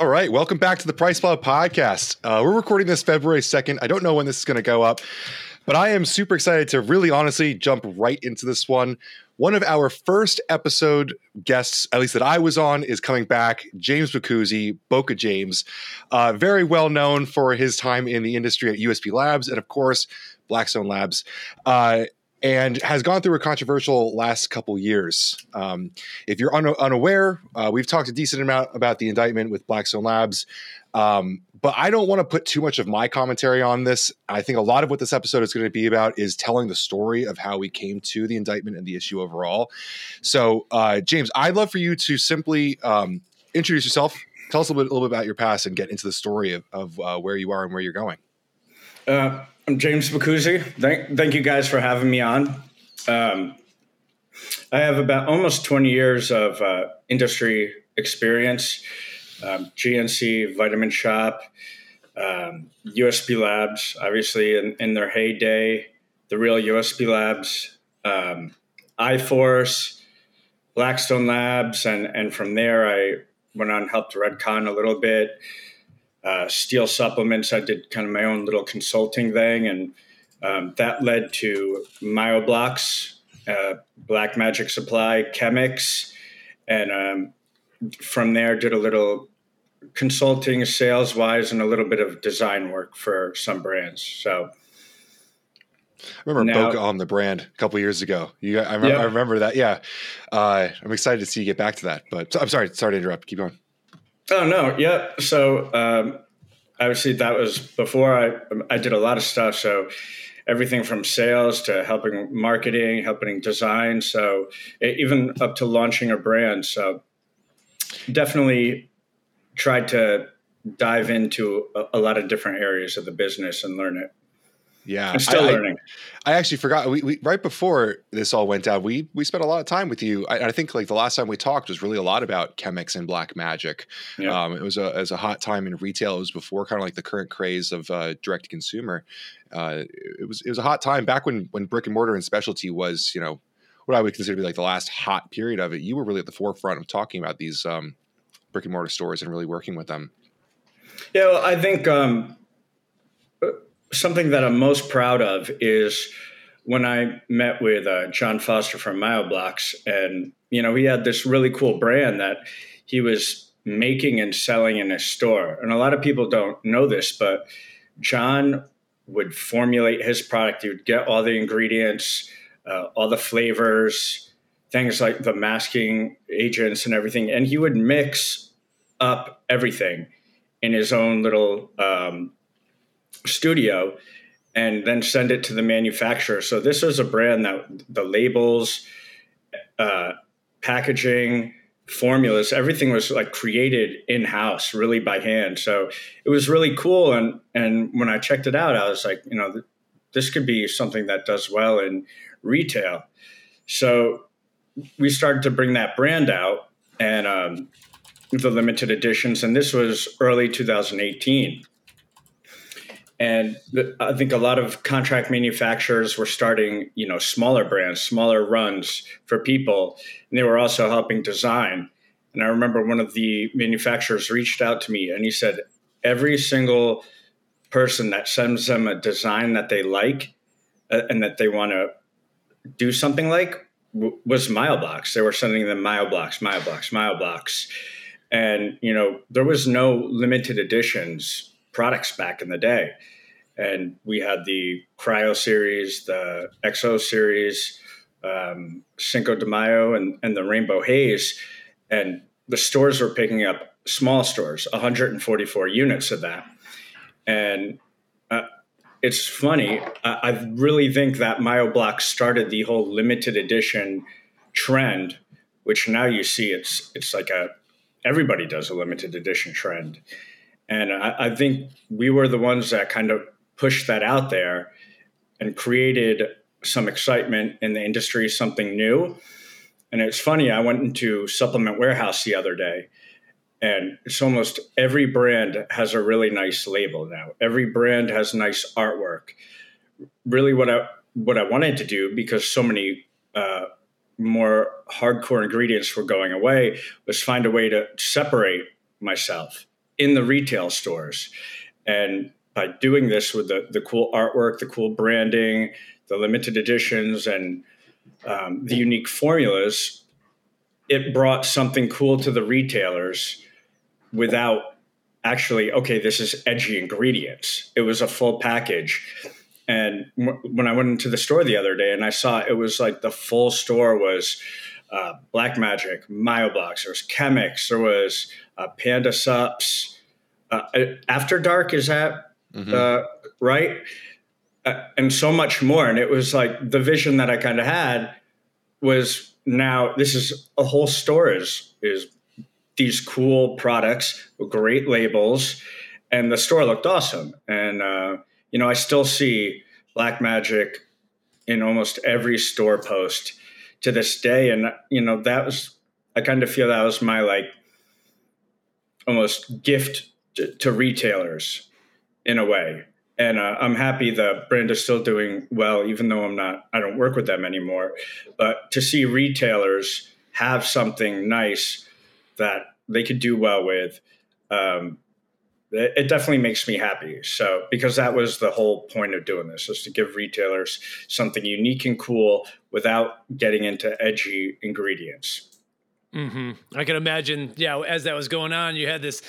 All right, welcome back to the PricePlow podcast. Uh, we're recording this February 2nd. I don't know when this is going to go up, but I am super excited to really honestly jump right into this one. One of our first episode guests, at least that I was on, is coming back. James Boccuzzi, Boca James, uh, very well known for his time in the industry at USP Labs and, of course, Blackstone Labs. Uh, and has gone through a controversial last couple years. Um, if you're un- unaware, uh, we've talked a decent amount about the indictment with Blackstone Labs, um, but I don't want to put too much of my commentary on this. I think a lot of what this episode is going to be about is telling the story of how we came to the indictment and the issue overall. So, uh, James, I'd love for you to simply um, introduce yourself, tell us a little, bit, a little bit about your past, and get into the story of, of uh, where you are and where you're going. I'm James Boccuzzi. Thank, thank you guys for having me on. Um, I have about almost 20 years of uh, industry experience. Um, GNC, Vitamin Shoppe, um, USP Labs, obviously in, in, their heyday, the real USP Labs, um, iForce, Blackstone Labs, and and from there I went on and helped Redcon a little bit uh, steel supplements. I did kind of my own little consulting thing, and um, that led to Myoblox, uh, Black Magic Supply, Chemix, and um, from there did a little consulting, sales wise, and a little bit of design work for some brands. So. I remember now, Boca on the brand a couple years ago. You, I remember, I remember that. Yeah, uh, I'm excited to see you get back to that. But I'm sorry, sorry to interrupt. Keep going. Oh no, yeah. So um, obviously that was before I I did a lot of stuff. So everything from sales to helping marketing, helping design. So even up to launching a brand. So definitely tried to dive into a, a lot of different areas of the business and learn it. Yeah, I'm still I, learning. I, I actually forgot. We, we, right before this all went down, we we spent a lot of time with you. I, I think like the last time we talked was really a lot about Chemix and Black Magic. Yeah. Um, it was a as a hot time in retail. It was before kind of like the current craze of uh, direct consumer. Uh, it was it was a hot time back when when brick and mortar and specialty was you know what I would consider to be like the last hot period of it. You were really at the forefront of talking about these um, brick and mortar stores and really working with them. Yeah, well, I think. Um, something that I'm most proud of is when I met with uh, John Foster from Myoblox, and you know he had this really cool brand that he was making and selling in his store. And a lot of people don't know this, but John would formulate his product. He would get all the ingredients, uh, all the flavors, things like the masking agents and everything, and he would mix up everything in his own little um, studio and then send it to the manufacturer. So this was a brand that the labels, uh, packaging, formulas, everything was like created in house, really by hand. So it was really cool. And and when I checked it out, I was like, you know, this could be something that does well in retail. So we started to bring that brand out and um, the limited editions, and this was early 2018. And I think a lot of contract manufacturers were starting, you know, smaller brands, smaller runs for people, and they were also helping design. And I remember one of the manufacturers reached out to me and he said, every single person that sends them a design that they like uh, and that they want to do something like was Myoblox. They were sending them Myoblox, Mile blocks, Myoblox. And, you know, there was no limited editions products back in the day. And we had the Cryo series, the Exo series, um, Cinco de Mayo, and, and the Rainbow Haze. And the stores were picking up small stores, 144 units of that. And uh, it's funny. I, I, really think that Myoblock started the whole limited edition trend, which now you see it's it's like a everybody does a limited edition trend. And I, I think we were the ones that kind of pushed that out there and created some excitement in the industry, something new. And it's funny, I went into Supplement Warehouse the other day, and it's almost every brand has a really nice label now. Every brand has nice artwork. Really, what I what I wanted to do because so many uh, more hardcore ingredients were going away was find a way to separate myself in the retail stores. And by doing this with the, the cool artwork, the cool branding, the limited editions, and um, the unique formulas, it brought something cool to the retailers without actually, okay, this is edgy ingredients. It was a full package. And when I went into the store the other day and I saw it was like the full store was uh, Black Magic, Myoblox, there was Chemix, there was uh, Panda Supps. Uh, After Dark, is that mm-hmm. Uh, right? Uh, and so much more. And it was like the vision that I kind of had was now this is a whole store is, is these cool products great labels. And the store looked awesome. And, uh, you know, I still see Black Magic in almost every store post to this day. And, you know, that was, I kind of feel that was my like almost gift to, to retailers in a way. And uh, I'm happy the brand is still doing well, even though I'm not, I don't work with them anymore. But to see retailers have something nice that they could do well with, um, it definitely makes me happy. So, because that was the whole point of doing this is to give retailers something unique and cool without getting into edgy ingredients. Mm-hmm. I can imagine, yeah, as that was going on, you had this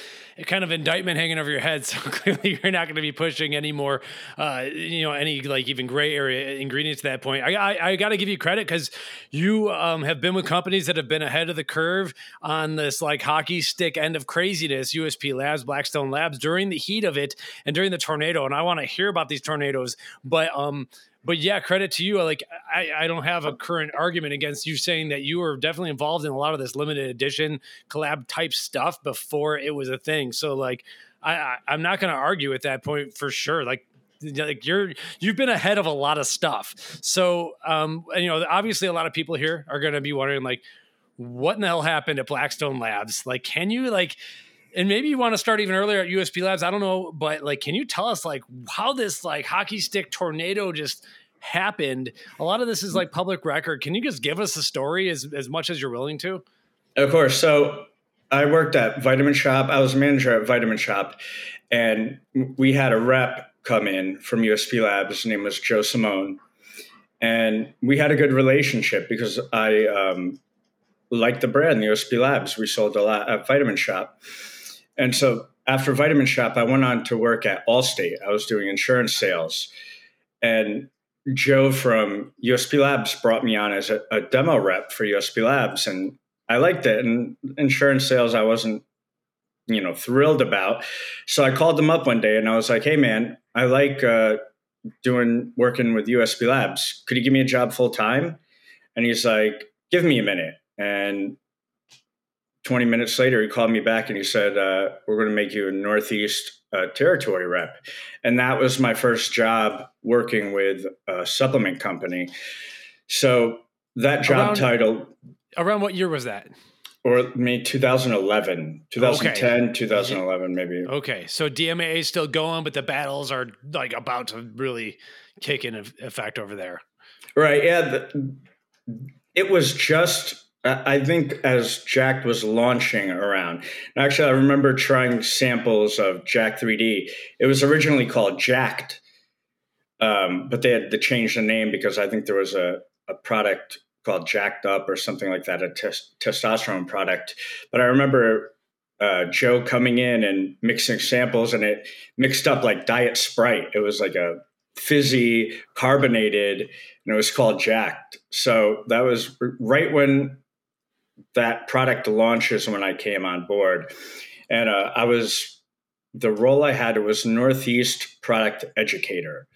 kind of indictment hanging over your head. So clearly, you're not going to be pushing any more, uh, you know, any like even gray area ingredients at that point. I, I, I got to give you credit because you um, have been with companies that have been ahead of the curve on this like hockey stick end of craziness, USP Labs, Blackstone Labs, during the heat of it and during the tornado. And I want to hear about these tornadoes, but um, but yeah, credit to you. Like I, I don't have a current argument against you saying that you were definitely involved in a lot of this limited edition collab type stuff before it was a thing. So like I, I I'm not going to argue at that point for sure. Like like you're you've been ahead of a lot of stuff. So um and, you know obviously a lot of people here are going to be wondering like what in the hell happened at Blackstone Labs? Like can you like and maybe you want to start even earlier at USP Labs. I don't know, but like, can you tell us like how this like hockey stick tornado just happened? A lot of this is like public record. Can you just give us a story as as much as you're willing to? Of course. So I worked at Vitamin Shoppe. I was a manager at Vitamin Shoppe, and we had a rep come in from USP Labs. His name was Joe Simone, and we had a good relationship because I um, liked the brand, the USP Labs. We sold a lot at Vitamin Shoppe and so after Vitamin Shoppe, I went on to work at Allstate. I was doing insurance sales. And Joe from USP Labs brought me on as a, a demo rep for USP Labs. And I liked it. And insurance sales, I wasn't, you know, thrilled about. So I called them up one day and I was like, hey, man, I like uh, doing working with USP Labs. Could you give me a job full time? And he's like, give me a minute. And 20 minutes later, he called me back and he said, uh, We're going to make you a Northeast uh, territory rep. And that was my first job working with a supplement company. So that job around, title. Around what year was that? Or me, 2011, 2010, okay. 2011, maybe. Okay. So DMAA is still going, but the battles are like about to really kick in effect over there. Right. Yeah. The, it was just I think as Jack was launching around, actually, I remember trying samples of Jack 3D. It was originally called Jacked, um, but they had to change the name because I think there was a, a product called Jacked Up or something like that, a testosterone product. But I remember uh, Joe coming in and mixing samples, and it mixed up like Diet Sprite. It was like a fizzy, carbonated, and it was called Jacked. So that was right when that product launches when I came on board. And uh, I was, the role I had was Northeast product educator.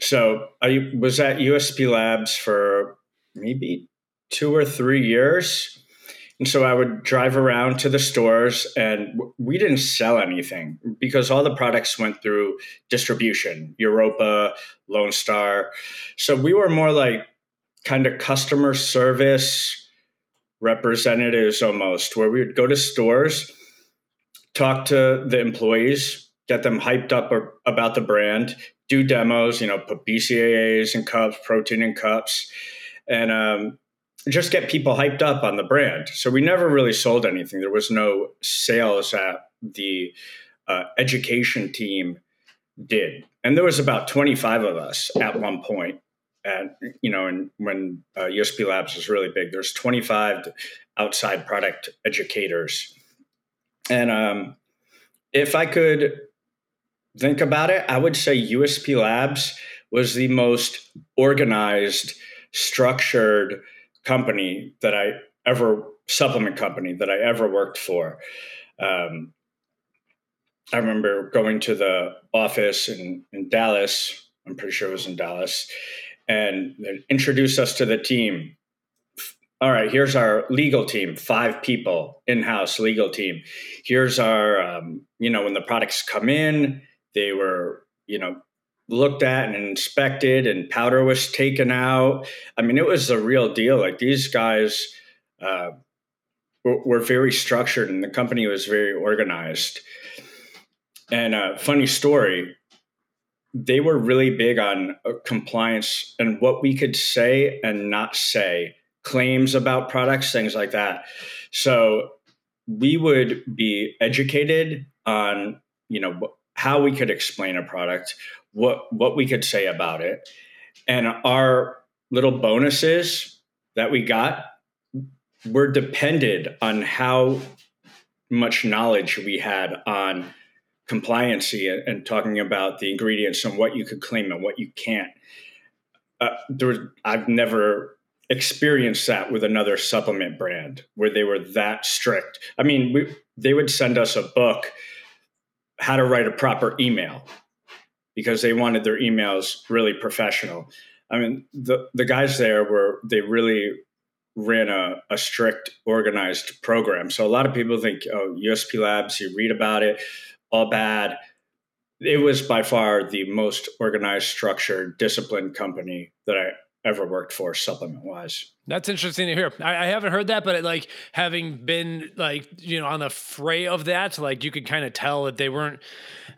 So I was at USP Labs for maybe two or three years. And so I would drive around to the stores and we didn't sell anything because all the products went through distribution, Europa, Lone Star. So we were more like kind of customer service, representatives almost, where we would go to stores, talk to the employees, get them hyped up about the brand, do demos, you know, put BCAAs in cups, protein in cups, and um, just get people hyped up on the brand. So we never really sold anything. There was no sales at the uh, education team did, and there was about 25 of us at one point. And you know, and when uh, USP Labs was really big, there's 25 outside product educators, and um, if I could think about it, I would say USP Labs was the most organized, structured company that I ever supplement company that I ever worked for. Um, I remember going to the office in, in Dallas. I'm pretty sure it was in Dallas, and introduce us to the team. All right, here's our legal team, five people, in-house legal team. Here's our, um, you know, when the products come in, they were, you know, looked at and inspected and powder was taken out i mean it was a real deal like these guys uh, were, were, very structured and the company was very organized and a uh, funny story they were really big on uh, compliance and what we could say and not say claims about products things like that. So we would be educated on you know how we could explain a product what what we could say about it. And our little bonuses that we got were depended on how much knowledge we had on compliancy and, and talking about the ingredients and what you could claim and what you can't uh, there i've never experienced that with another supplement brand where they were that strict i mean we, they would send us a book how to write a proper email because they wanted their emails really professional. I mean, the the guys there were they really ran a, a strict, organized program. So a lot of people think, oh, USP Labs, you read about it, all bad. It was by far the most organized, structured, disciplined company that I ever worked for, supplement wise. That's interesting to hear. I, I, haven't heard that, but like having been like you know on the fray of that, like you could kind of tell that they weren't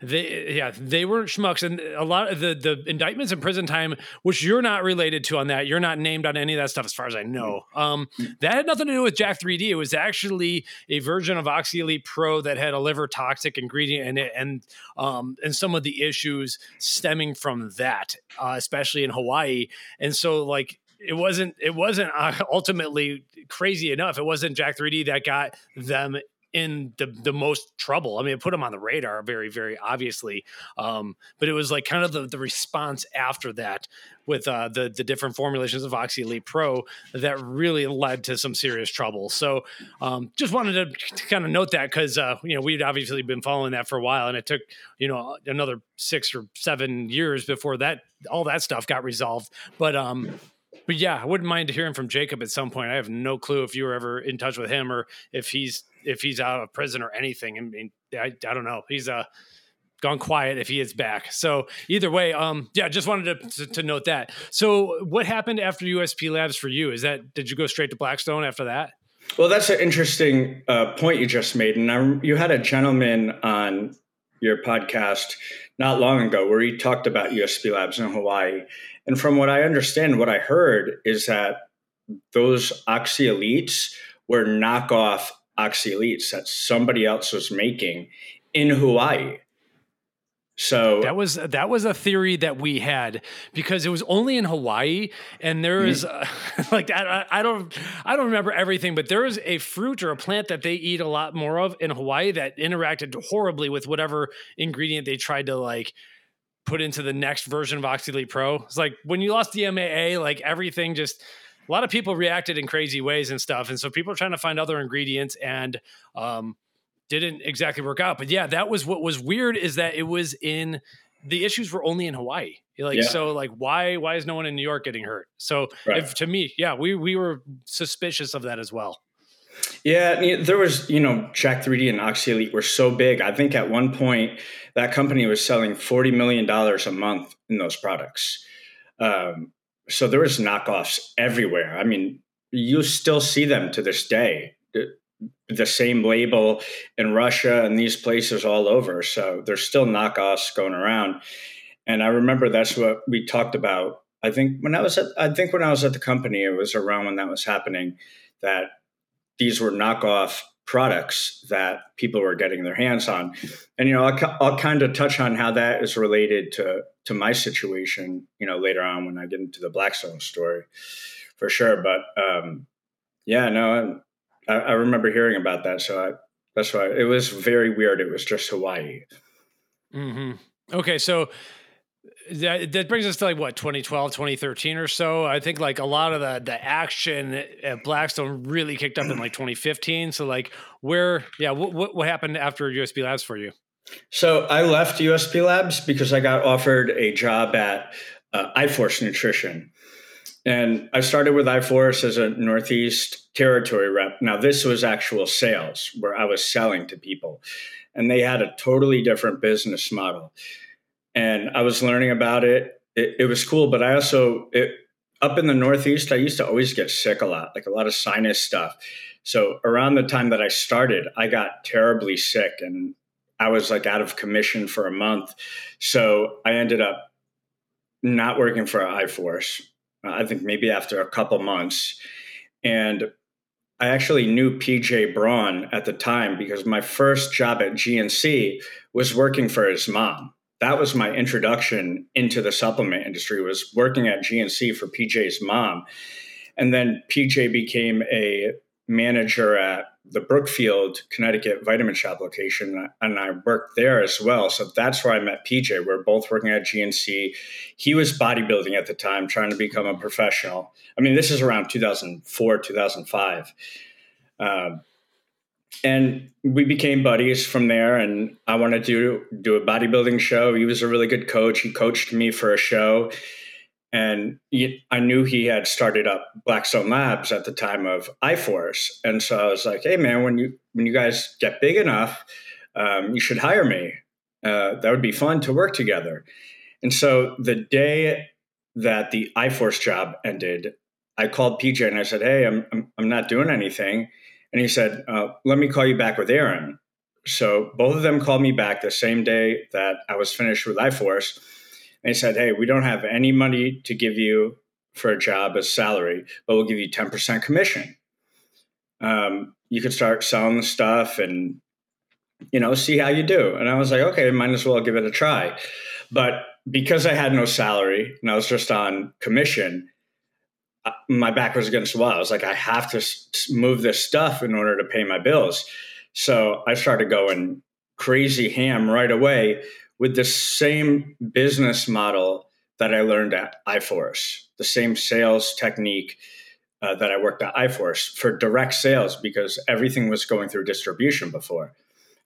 they yeah they weren't schmucks, and a lot of the the indictments in prison time, which you're not related to on that, you're not named on any of that stuff as far as I know. Um, that had nothing to do with Jack 3D. It was actually a version of Oxy Elite Pro that had a liver toxic ingredient in it, and um and some of the issues stemming from that, uh, especially in Hawaii, and so like it wasn't it wasn't uh, ultimately crazy enough. It wasn't Jack 3D that got them in the the most trouble. I mean, it put them on the radar very very obviously, um, but it was like kind of the, the response after that with uh, the the different formulations of Oxy Elite Pro that really led to some serious trouble. So, um, just wanted to, to kind of note that because uh, you know we'd obviously been following that for a while, and it took you know another six or seven years before that all that stuff got resolved. But um, but yeah, I wouldn't mind hearing from Jacob at some point. I have no clue if you were ever in touch with him or if he's if he's out of prison or anything. I mean, I, I don't know. He's uh gone quiet if he is back. So either way, um, yeah, just wanted to, to, to note that. So what happened after USP Labs for you? Is that did you go straight to Blackstone after that? Well, that's an interesting uh, point you just made, and I, you had a gentleman on your podcast not long ago where he talked about USP Labs in Hawaii, and from what I understand, what I heard is that those Oxy Elites were knockoff Oxy Elites that somebody else was making in Hawaii. So that was that was a theory that we had because it was only in Hawaii, and there is mm-hmm. uh, like I, I don't I don't remember everything, but there is a fruit or a plant that they eat a lot more of in Hawaii that interacted horribly with whatever ingredient they tried to like put into the next version of Oxy Pro. It's like when you lost DMAA, like everything just a lot of people reacted in crazy ways and stuff. And so people are trying to find other ingredients and um didn't exactly work out. But yeah, that was what was weird is that it was in the issues were only in Hawaii. Like yeah. so like why why is no one in New York getting hurt? So right. if, to me, yeah, we we were suspicious of that as well. Yeah, there was, you know, Jack 3D and Oxy Elite were so big. I think at one point that company was selling $40 million a month in those products. Um, so there was knockoffs everywhere. I mean, you still see them to this day. The, the same label in Russia and these places all over. So there's still knockoffs going around. And I remember that's what we talked about I think when I was at I think when I was at the company, it was around when that was happening that these were knockoff products that people were getting their hands on. And you know, I'll, I'll kind of touch on how that is related to to my situation. You know, later on when I get into the Blackstone story, for sure. But um, yeah, no, I, I remember hearing about that. So I, that's why it was very weird. It was just Hawaii. Mm-hmm. Okay, so that, that brings us to like what 2012 2013 or so? I think like a lot of the the action at blackstone really kicked up in like 2015 so like where yeah what, what happened after usp labs for you? So i left usp labs because i got offered a job at uh, iforce nutrition. And i started with iforce as a northeast territory rep. Now this was actual sales where i was selling to people. And they had a totally different business model and I was learning about it. It, it was cool, but I also it, up in the Northeast, I used to always get sick a lot, like a lot of sinus stuff. So around the time that I started, I got terribly sick, and I was like out of commission for a month. So I ended up not working for iForce. Uh, I think maybe after a couple months, and I actually knew PJ Braun at the time because my first job at GNC was working for his mom that was my introduction into the supplement industry was working at GNC for PJ's mom. And then PJ became a manager at the Brookfield, Connecticut vitamin shoppe location, and I worked there as well. So that's where I met PJ. We are both working at GNC. He was bodybuilding at the time, trying to become a professional. I mean, this is around 2004, 2005. Um, and we became buddies from there and i wanted to do a bodybuilding show. He was a really good coach. He coached me for a show. And he, i knew he had started up blackstone labs at the time of iforce. And so i was like hey man when you when you guys get big enough um, you should hire me. Uh, that would be fun to work together. And so the day that the iforce job ended i called pj and i said hey i'm, I'm, I'm not doing anything and he said, uh, Let me call you back with Aaron. So both of them called me back the same day that I was finished with iForce. And he said, Hey, we don't have any money to give you for a job as salary, but we'll give you 10% commission. Um, you could start selling the stuff and, you know, see how you do. And I was like, okay, might as well give it a try. But because I had no salary and I was just on commission, my back was against the wall. I was like, I have to move this stuff in order to pay my bills. So I started going crazy ham right away with the same business model that I learned at iForce, the same sales technique uh, that I worked at iForce for direct sales because everything was going through distribution before.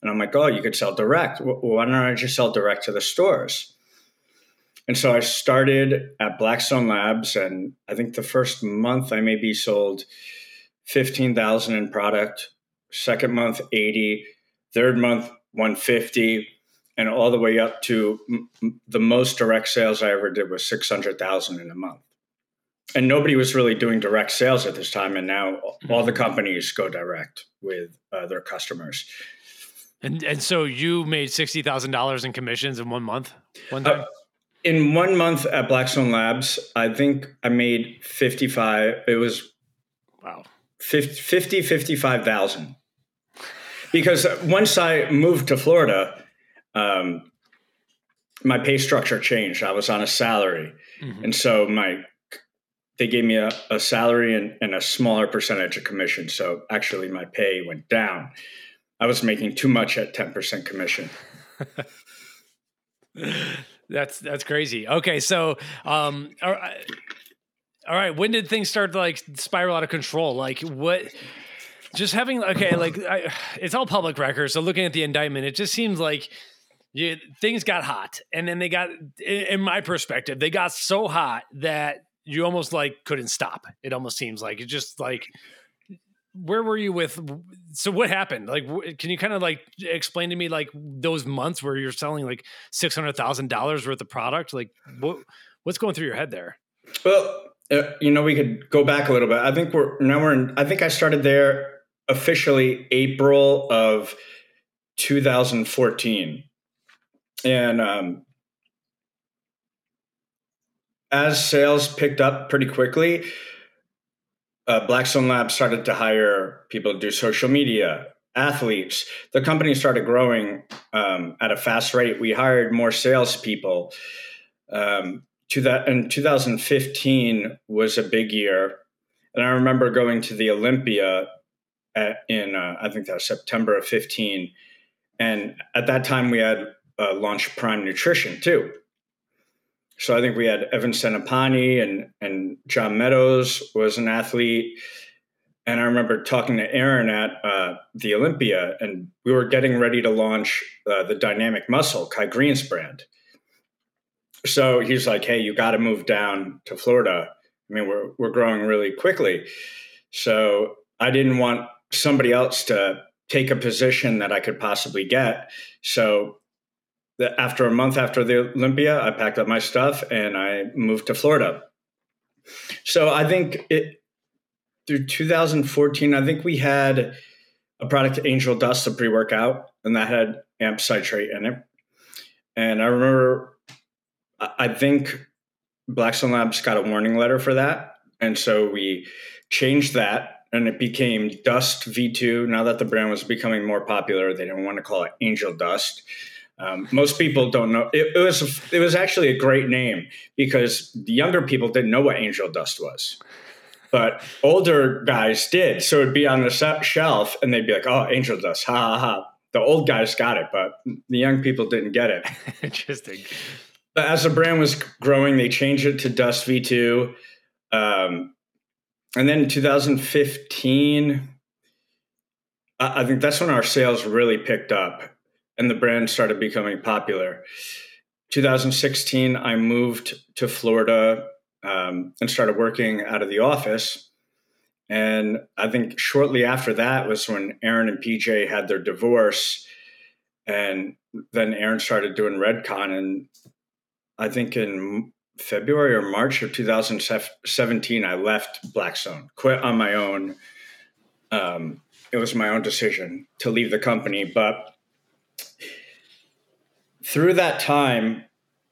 And I'm like, oh, you could sell direct. Why don't I just sell direct to the stores? And so I started at Blackstone Labs, and I think the first month I maybe sold fifteen thousand in product. Second month, eighty. Third month, one fifty, and all the way up to m- the most direct sales I ever did was six hundred thousand in a month. And nobody was really doing direct sales at this time, and now all the mm-hmm. companies go direct with uh, their customers. And and so you made sixty thousand dollars in commissions in one month, one uh, time. Uh, in one month at Blackstone Labs, I think I made 55. It was wow, 50, 55,000. Because once I moved to Florida, um, my pay structure changed. I was on a salary. Mm-hmm. And so my they gave me a, a salary and, and, a smaller percentage of commission. So actually my pay went down. I was making too much at 10% commission. That's that's crazy. Okay, so um, all right, all right. When did things start to like spiral out of control? Like what? Just having okay, like I, it's all public record. So looking at the indictment, it just seems like you, things got hot, and then they got, in my perspective, they got so hot that you almost like couldn't stop. It almost seems like it just like where were you with so what happened? Like can you kind of like explain to me like those months where you're selling like $600000 worth of product? Like what what's going through your head there? Well uh, you know we could go back a little bit. I think we're now we're in i think i started there officially april of 2014 and um as sales picked up pretty quickly, uh, Blackstone Labs started to hire people to do social media, athletes. The company started growing um, at a fast rate. We hired more salespeople. Um, to that, in 2015 was a big year, and I remember going to the Olympia at, in uh, I think that was September of 15, and at that time we had uh, launched Prime Nutrition too. So I think we had Evan Centopani and and John Meadows was an athlete. And I remember talking to Aaron at uh, the Olympia, and we were getting ready to launch uh, the Dynamic Muscle, Kai Greene's brand. So he's like, "Hey, you got to move down to Florida. I mean, we're we're growing really quickly." So I didn't want somebody else to take a position that I could possibly get. So after a month after the Olympia, I packed up my stuff and I moved to Florida. So I think it through 2014, I think we had a product Angel Dust, a pre-workout, and that had amp citrate in it. And I remember, I think Blackstone Labs got a warning letter for that, and so we changed that, and it became Dust V2. Now that the brand was becoming more popular, they didn't want to call it Angel Dust. Um, most people don't know. It, it, was it was actually a great name because the younger people didn't know what angel dust was, but older guys did. So it'd be on the shelf, and they'd be like, "Oh, angel dust, ha ha ha." The old guys got it, but the young people didn't get it. Interesting. But as the brand was growing, they changed it to Dust V2, um, and then in 2015, I, I think that's when our sales really picked up and the brand started becoming popular. 2016, I moved to Florida um, and started working out of the office. And I think shortly after that was when Aaron and PJ had their divorce. And then Aaron started doing Redcon. And I think in February or March of 2017, I left Blackstone, quit on my own. Um, it was my own decision to leave the company. But through that time,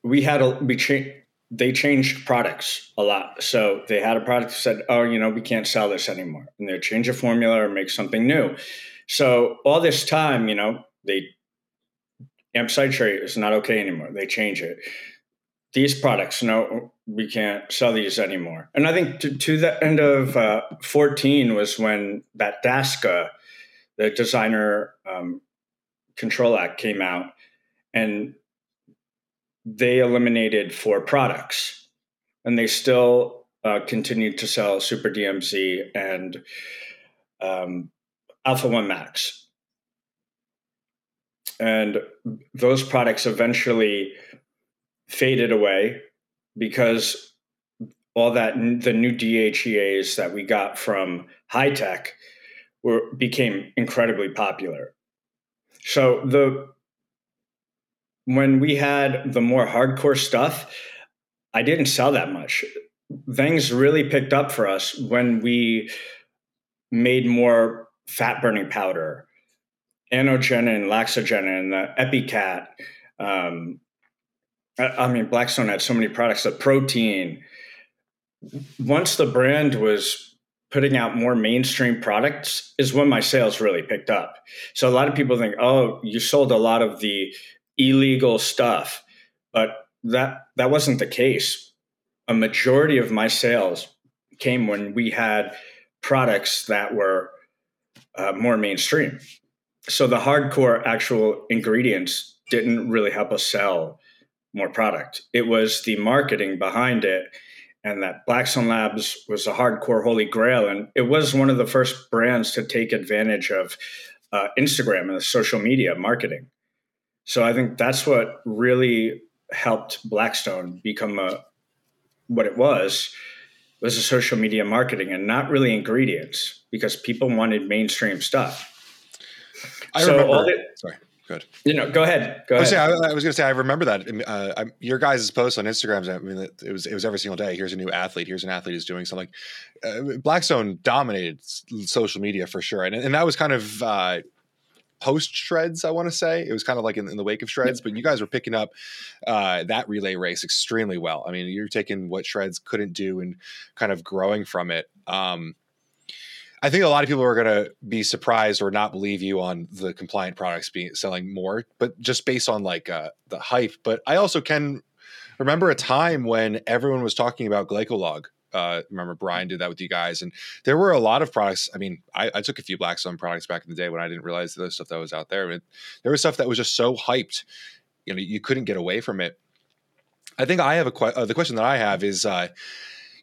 we had a we cha- they changed products a lot. So they had a product that said, "Oh, you know, we can't sell this anymore," and they change a formula or make something new. So all this time, you know, they amp citrate is not okay anymore. They change it. These products, no, we can't sell these anymore. And I think to, to the end of uh, 14 was when that DASCA, the Designer um, Control Act, came out and they eliminated four products and they still uh, continued to sell super dmz and um, alpha 1 max and those products eventually faded away because all that the new DHEAs that we got from high tech were became incredibly popular. So the when we had the more hardcore stuff, I didn't sell that much. Things really picked up for us when we made more fat burning powder, anogenin, laxogenin, the EpiCat. Um, I, I mean, Blackstone had so many products, the protein. Once the brand was putting out more mainstream products is when my sales really picked up. So a lot of people think, oh, you sold a lot of the illegal stuff. But that that wasn't the case. A majority of my sales came when we had products that were uh, more mainstream. So the hardcore actual ingredients didn't really help us sell more product. It was the marketing behind it and that Blackstone Labs was a hardcore holy grail. And it was one of the first brands to take advantage of uh, Instagram and the social media marketing. So I think that's what really helped Blackstone become a, what it was was a social media marketing and not really ingredients because people wanted mainstream stuff. I so remember. The, sorry, good. You know, go ahead. Go ahead. I, I was going to say I remember that. Uh, your guys' posts on Instagram. I mean, it was it was every single day. Here's a new athlete. Here's an athlete who's doing something. Uh, Blackstone dominated social media for sure, and and that was kind of. Uh, post shreds i want to say it was kind of like in, in the wake of shreds but you guys were picking up uh, that relay race extremely well i mean you're taking what shreds couldn't do and kind of growing from it um, I think a lot of people are going to be surprised or not believe you on the compliant products being selling more, but just based on like uh, the hype. But I also can remember a time when everyone was talking about Glycolog. Uh, remember Brian did that with you guys, and there were a lot of products. I mean, I, I took a few Blackstone products back in the day when I didn't realize the stuff that was out there. There was stuff that was just so hyped, you know, you couldn't get away from it. I think I have a que- uh, the question that I have is. Uh,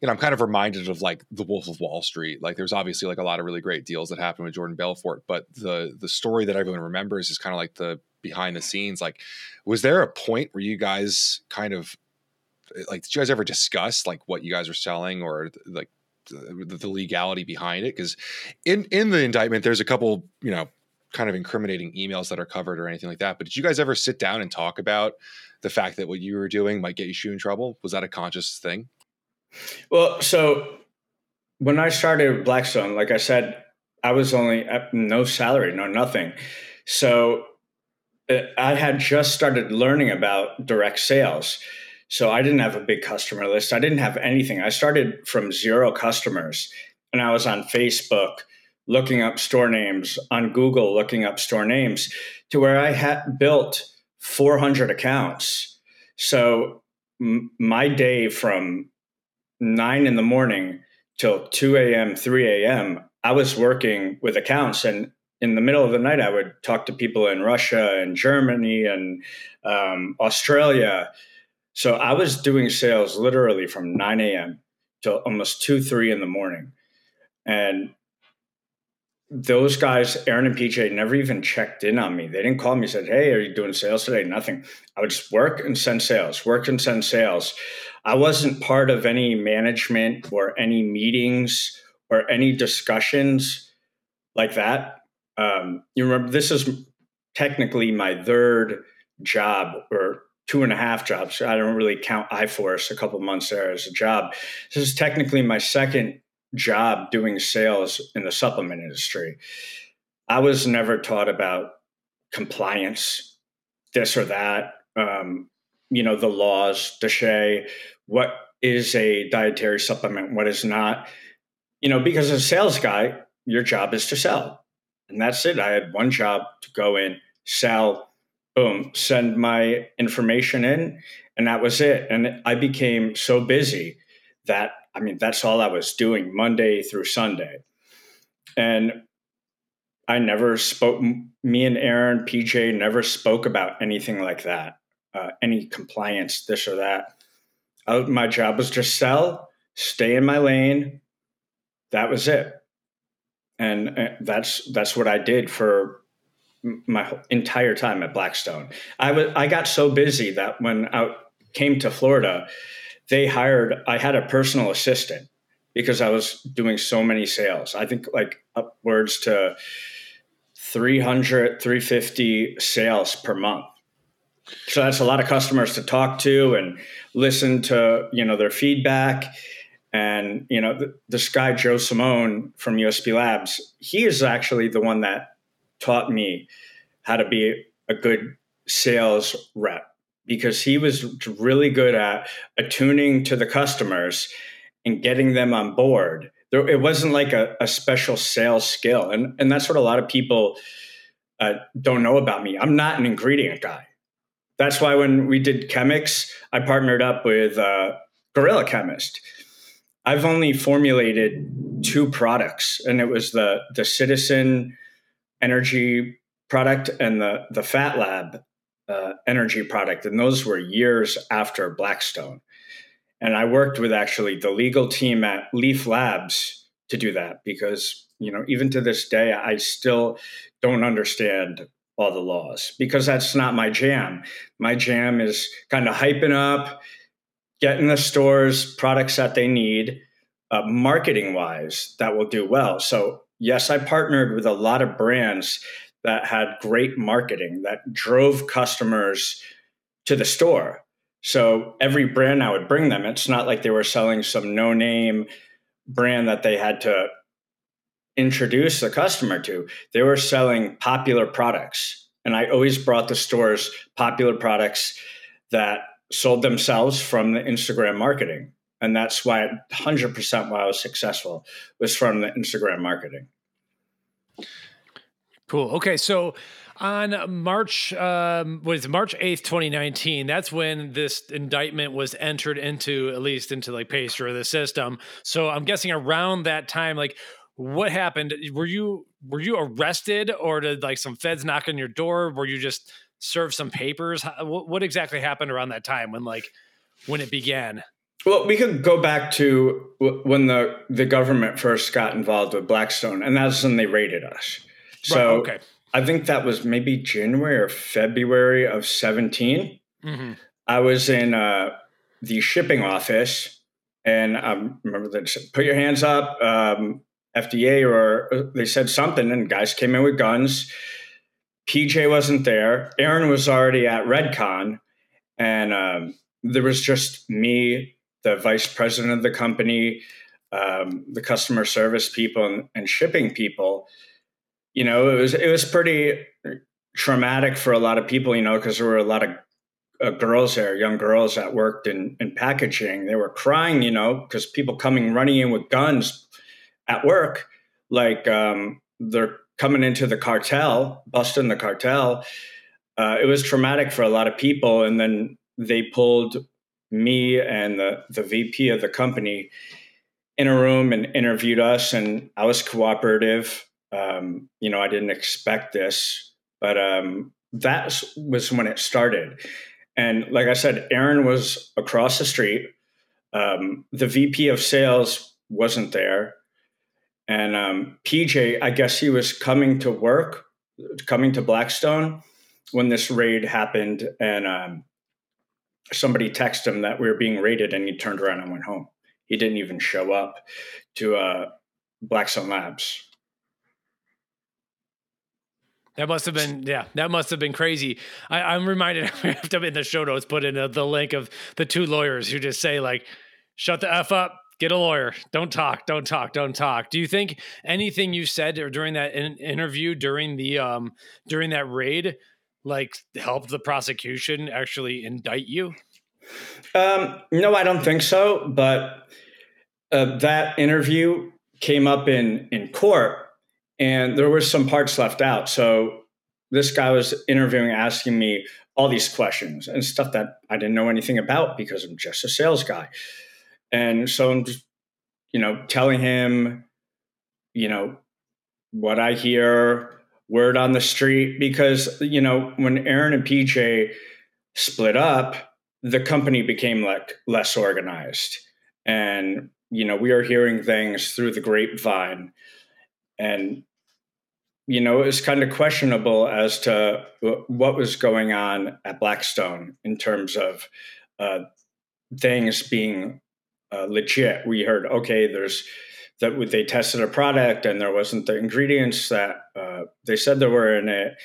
you know, I'm kind of reminded of like the Wolf of Wall Street. Like, there's obviously like a lot of really great deals that happened with Jordan Belfort, but the the story that everyone remembers is kind of like the behind the scenes. Like, was there a point where you guys kind of like did you guys ever discuss like what you guys are selling or like the, the legality behind it? Because in in the indictment, there's a couple you know kind of incriminating emails that are covered or anything like that. But did you guys ever sit down and talk about the fact that what you were doing might get you in trouble? Was that a conscious thing? Well, so when I started Blackstone, like I said, I was only at no salary, no nothing. So uh, I had just started learning about direct sales. So I didn't have a big customer list. I didn't have anything. I started from zero customers and I was on Facebook looking up store names, on Google looking up store names to where I had built 400 accounts. So m- my day from nine in the morning till 2 a.m., 3 a.m., I was working with accounts. And in the middle of the night, I would talk to people in Russia and Germany and um, Australia. So I was doing sales literally from 9 a.m. till almost 2, 3 in the morning. And those guys, Aaron and PJ, never even checked in on me. They didn't call me said, Hey, are you doing sales today? Nothing. I would just work and send sales, work and send sales. I wasn't part of any management or any meetings or any discussions like that. Um, you remember, this is technically my third job or two and a half jobs. I don't really count iForce a couple months there as a job. This is technically my second job doing sales in the supplement industry. I was never taught about compliance, this or that. Um, you know, the laws, DSHEA, what is a dietary supplement, what is not. You know, because as a sales guy, your job is to sell. And that's it. I had one job to go in, sell, boom, send my information in, and that was it. And I became so busy that, I mean, that's all I was doing Monday through Sunday. And I never spoke, me and Aaron, PJ never spoke about anything like that, uh, any compliance, this or that. I, my job was just sell, stay in my lane. That was it, and uh, that's that's what I did for my entire time at Blackstone. I was I got so busy that when I came to Florida, they hired. I had a personal assistant because I was doing so many sales. I think like upwards to 300, 350 sales per month. So that's a lot of customers to talk to and listen to, you know, their feedback. And, you know, this guy, Joe Simone from USP Labs, he is actually the one that taught me how to be a good sales rep because he was really good at attuning to the customers and getting them on board. There, it wasn't like a, a, special sales skill. And, and that's what a lot of people uh, don't know about me. I'm not an ingredient guy that's why when we did Chemix, I partnered up with Gorilla Chemist. I've only formulated two products, and it was the the Citizen Energy product and the the Fat Lab uh, Energy product, and those were years after Blackstone. And I worked with actually the legal team at Leaf Labs to do that because you know even to this day I still don't understand all the laws because that's not my jam. My jam is kind of hyping up, getting the stores products that they need, uh, marketing wise, that will do well. So, yes, I partnered with a lot of brands that had great marketing that drove customers to the store. So, every brand I would bring them, it's not like they were selling some no name brand that they had to introduce the customer to. They were selling popular products. And I always brought the stores popular products that sold themselves from the Instagram marketing. And that's why 100% why I was successful was from the Instagram marketing. Cool. Okay. So on March um, was March eighth, twenty nineteen. That's when this indictment was entered into, at least into like Pacer or the system. So I'm guessing around that time, like what happened? Were you were you arrested, or did like some feds knock on your door? Were you just served some papers? What, what exactly happened around that time when like when it began? Well, we could go back to when the the government first got involved with Blackstone, and that's when they raided us. So right, okay. I think that was maybe January or February of 17. Mm-hmm. I was in uh, the shipping office, and I remember they said, "Put your hands up." Um, FDA or uh, they said something, and guys came in with guns. PJ wasn't there. Aaron was already at Redcon, and um, there was just me, the vice president of the company, um, the customer service people, and, and shipping people you know, it was it was pretty traumatic for a lot of people, you know, because there were a lot of uh, girls there, young girls that worked in, in packaging. They were crying, you know, because people coming running in with guns at work, like um, they're coming into the cartel, busting the cartel. Uh, it was traumatic for a lot of people, and then they pulled me and the the VP of the company in a room and interviewed us, and I was cooperative um, you know, I didn't expect this, but um, that was when it started. And like I said, Aaron was across the street. Um, the VP of sales wasn't there. And um, PJ, I guess he was coming to work, coming to Blackstone when this raid happened. And um, somebody texted him that we were being raided, and he turned around and went home. He didn't even show up to uh, Blackstone Labs. That must have been yeah. That must have been crazy. I, am reminded we have to in the show notes put in a, the link of the two lawyers who just say like, "Shut the f up, get a lawyer. Don't talk, don't talk, don't talk." Do you think anything you said or during that in- interview during the um during that raid like helped the prosecution actually indict you? Um, no, I don't think so. But uh, that interview came up in in court and there were some parts left out. So this guy was interviewing, asking me all these questions and stuff that I didn't know anything about because I'm just a sales guy. And so I'm just, you know, telling him, you know, what I hear, word on the street, because, you know, when Aaron and PJ split up, the company became like less organized. And, you know, we are hearing things through the grapevine and you know it was kind of questionable as to what was going on at Blackstone in terms of uh, things being uh, legit. We heard okay, there's that they tested a product and there wasn't the ingredients that uh, they said there were in it,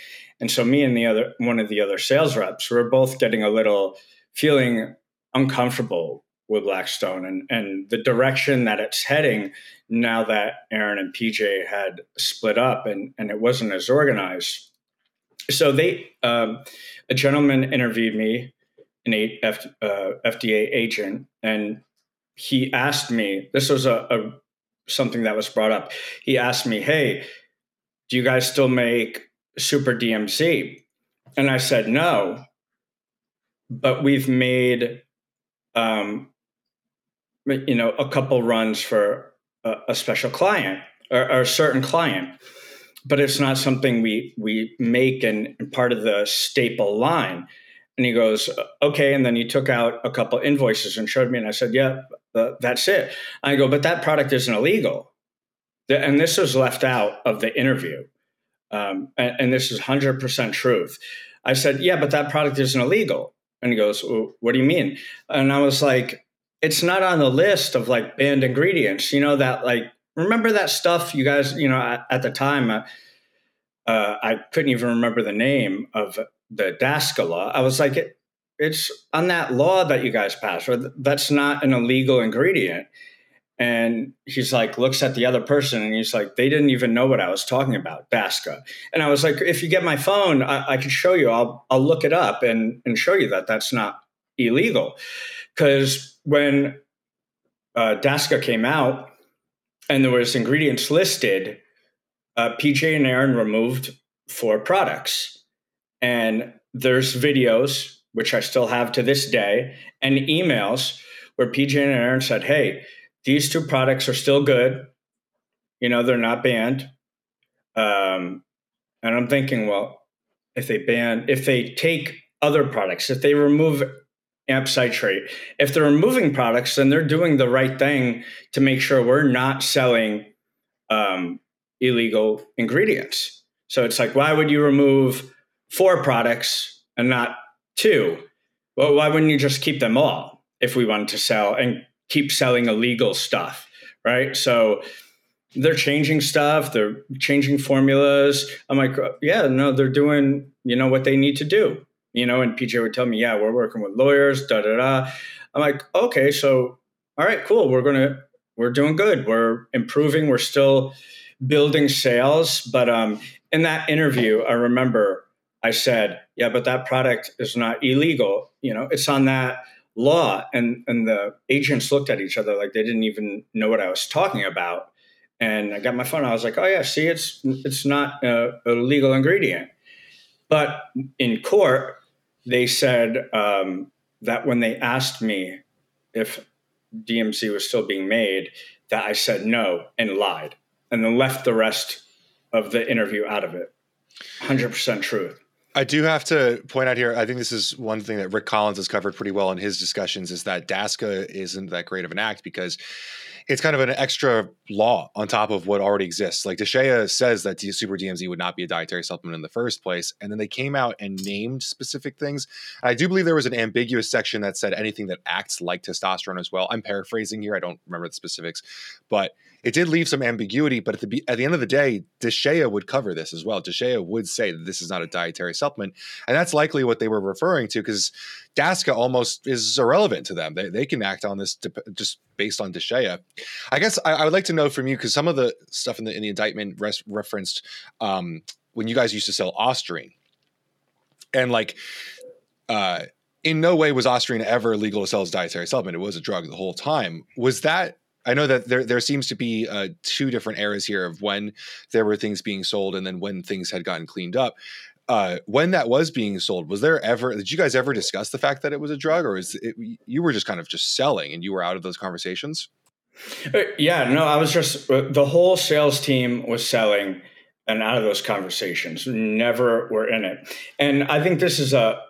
and so me and the other one of the other sales reps were both getting a little feeling uncomfortable with Blackstone and, and the direction that it's heading now that Aaron and PJ had split up and, and it wasn't as organized. So they, um, a gentleman interviewed me, an F, uh, FDA agent, and he asked me, this was a, a something that was brought up. He asked me, Hey, do you guys still make super DMZ? And I said, no, but we've made um, you know a couple runs for a, a special client or, or, a certain client but it's not something we we make and, and part of the staple line and he goes okay. And then he took out a couple invoices and showed me and i said yeah that's it. I go but that product isn't illegal. And this was left out of the interview. Um, and, and, this is 100% truth. I said yeah but that product isn't illegal. And he goes well, what do you mean? And i was like it's not on the list of like banned ingredients. You know that like remember that stuff you guys you know at, at the time uh, uh, I couldn't even remember the name of the DASCA law. I was like it, it's on that law that you guys passed. That's not an illegal ingredient. and he's like looks at the other person and he's like they didn't even know what i was talking about DASCA and i was like if you get my phone i, I can show you i'll i'll look it up and and show you that that's not illegal because when uh, DASCA came out and there was ingredients listed uh, pj and aaron removed four products and there's videos which i still have to this day and emails where pj and aaron said hey these two products are still good. You know, they're not banned. Um, and I'm thinking, well, if they ban, if they take other products, if they remove amp citrate, if they're removing products, then they're doing the right thing to make sure we're not selling um, illegal ingredients. So it's like, why would you remove four products and not two? Well, why wouldn't you just keep them all if we wanted to sell and keep selling illegal stuff, right? So they're changing stuff, they're changing formulas. I'm like, yeah, no, they're doing, you know, what they need to do. You know, and PJ would tell me, yeah, we're working with lawyers, da da da. I'm like, okay, so all right, cool. We're gonna we're doing good. We're improving. We're still building sales. But um, in that interview, I remember I said, yeah, but that product is not illegal. You know, it's on that law. And and the agents looked at each other like they didn't even know what I was talking about. And I got my phone. I was like oh yeah see it's it's not a, a legal ingredient. But in court they said um, that when they asked me if DMZ was still being made that I said no and lied and then left the rest of the interview out of it. 100% truth I do have to point out here. I think this is one thing that Rick Collins has covered pretty well in his discussions is that DASCA isn't that great of an act because it's kind of an extra law on top of what already exists. Like DSHEA says that Super DMZ would not be a dietary supplement in the first place, and then they came out and named specific things. I do believe there was an ambiguous section that said anything that acts like testosterone as well. I'm paraphrasing here; I don't remember the specifics, but it did leave some ambiguity. But at the at the end of the day, DSHEA would cover this as well. DSHEA would say that this is not a dietary supplement, and that's likely what they were referring to because DASCA almost is irrelevant to them. They, they can act on this just based on DSHEA. I guess I, I, would like to know from you because some of the stuff in the in the indictment res- referenced um, when you guys used to sell Ostarine, and like. Uh, in no way was Ostarine ever legal to sell as dietary supplement. It was a drug the whole time. Was that I know that there there seems to be uh, two different eras here of when there were things being sold and then when things had gotten cleaned up uh, when that was being sold, was there ever? Did you guys ever discuss the fact that it was a drug, or is it you were just kind of just selling and you were out of those conversations? Uh, yeah, no, I was just uh, the whole sales team was selling and out of those conversations. Never were in it, and I think this is a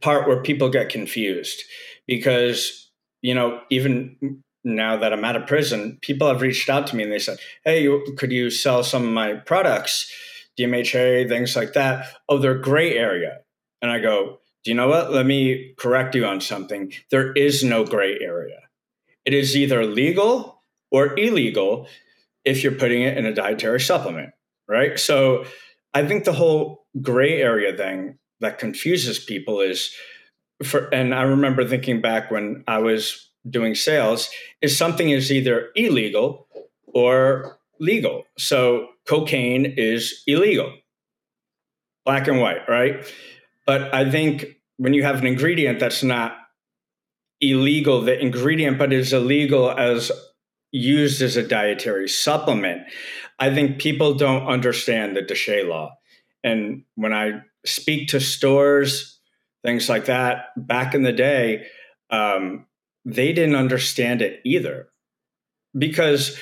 part where people get confused because you know even now that I'm out of prison, people have reached out to me and they said, "Hey, could you sell some of my products?" DMHA, things like that. Oh, they're gray area. And I go, do you know what? Let me correct you on something. There is no gray area. It is either legal or illegal if you're putting it in a dietary supplement, right? So I think the whole gray area thing that confuses people is for, and I remember thinking back when I was doing sales, is something is either illegal or legal. So cocaine is illegal, black and white, right? But I think when you have an ingredient that's not illegal, the ingredient, but is illegal as used as a dietary supplement, I think people don't understand the DSHEA law. And when I speak to stores, things like that, back in the day, um, they didn't understand it either because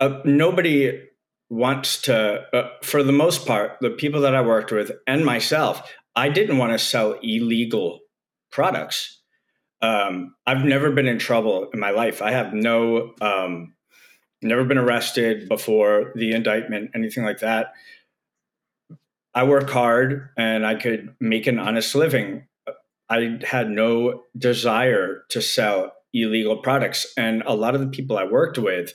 uh, nobody wants to, uh, for the most part, the people that I worked with and myself, I didn't want to sell illegal products. Um, I've never been in trouble in my life. I have no, um, never been arrested before the indictment, anything like that. I work hard and I could make an honest living. I had no desire to sell illegal products. And a lot of the people I worked with,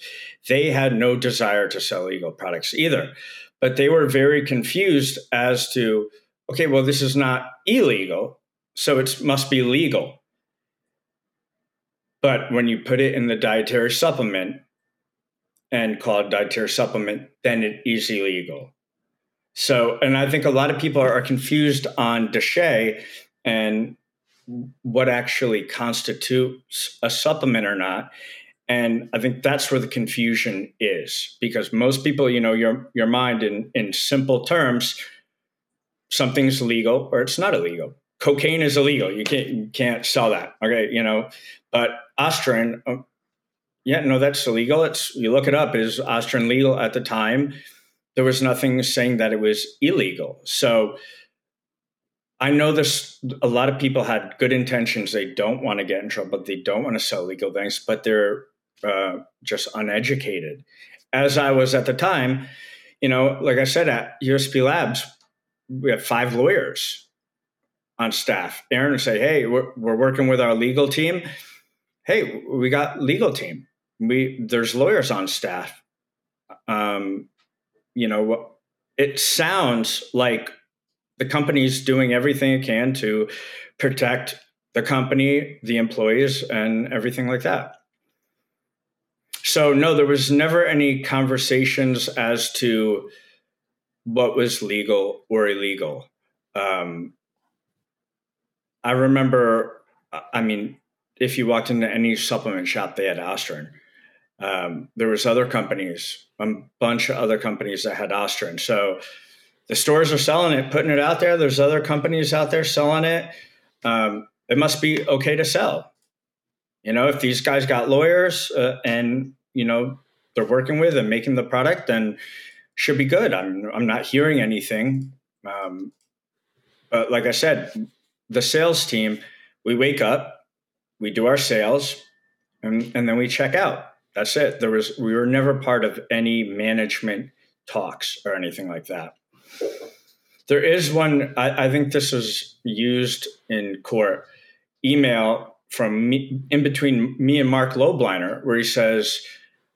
they had no desire to sell illegal products either. But they were very confused as to, okay, well, this is not illegal, so it must be legal. But when you put it in the dietary supplement and call it dietary supplement, then it is illegal. So, and I think a lot of people are, confused on DSHEA and what actually constitutes a supplement or not. And I think that's where the confusion is because most people, you know, your your mind in in simple terms, something's legal or it's not illegal. Cocaine is illegal. You can't you can't sell that. Okay, you know, but Ostarine, um, yeah, no, that's illegal. It's you look it up. Is Ostarine legal at the time? There was nothing saying that it was illegal. So I know there's a lot of people had good intentions. They don't want to get in trouble. They don't want to sell legal things, but they're uh, just uneducated. As I was at the time, you know, like I said at USP Labs, we have five lawyers on staff. Aaron would say, "Hey, we're, we're working with our legal team. Hey, we got legal team. We there's lawyers on staff. Um, you know, it sounds like the company's doing everything it can to protect the company, the employees, and everything like that. So, no, there was never any conversations as to what was legal or illegal. Um, I remember, I mean, if you walked into any supplement shop, they had Ostarine. Um, there was other companies, a bunch of other companies that had Ostarine. So the stores are selling it, putting it out there. There's other companies out there selling it. Um, it must be okay to sell. You know, if these guys got lawyers uh, and you know they're working with and making the product, then should be good. I'm I'm not hearing anything. Um, but like I said, the sales team, we wake up, we do our sales, and, and then we check out. That's it. There was we were never part of any management talks or anything like that. There is one, I, I think this was used in court, email from me, in between me and Marc Lobliner, where he says,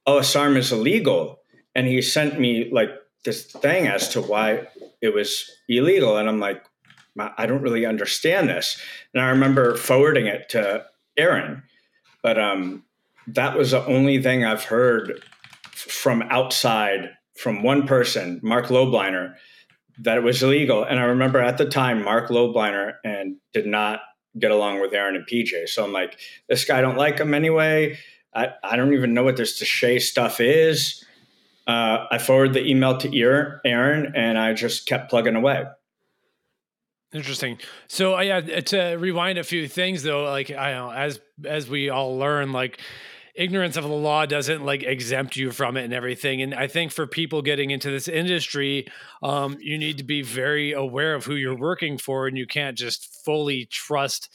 Oh, SARM is illegal. And he sent me like this thing as to why it was illegal. And I'm like, I don't really understand this. And I remember forwarding it to Aaron, but um, that was the only thing I've heard from outside from one person, Marc Lobliner, that it was illegal. And I remember at the time, Marc Lobliner and did not get along with Aaron and PJ. So I'm like, this guy don't like him anyway. I, I don't even know what this DSHEA stuff is. Uh, I forwarded the email to Aaron and I just kept plugging away. Interesting. So uh, yeah, to rewind a few things though, like I know as as we all learn, like ignorance of the law doesn't like exempt you from it and everything. And I think for people getting into this industry, um, you need to be very aware of who you're working for, and you can't just fully trust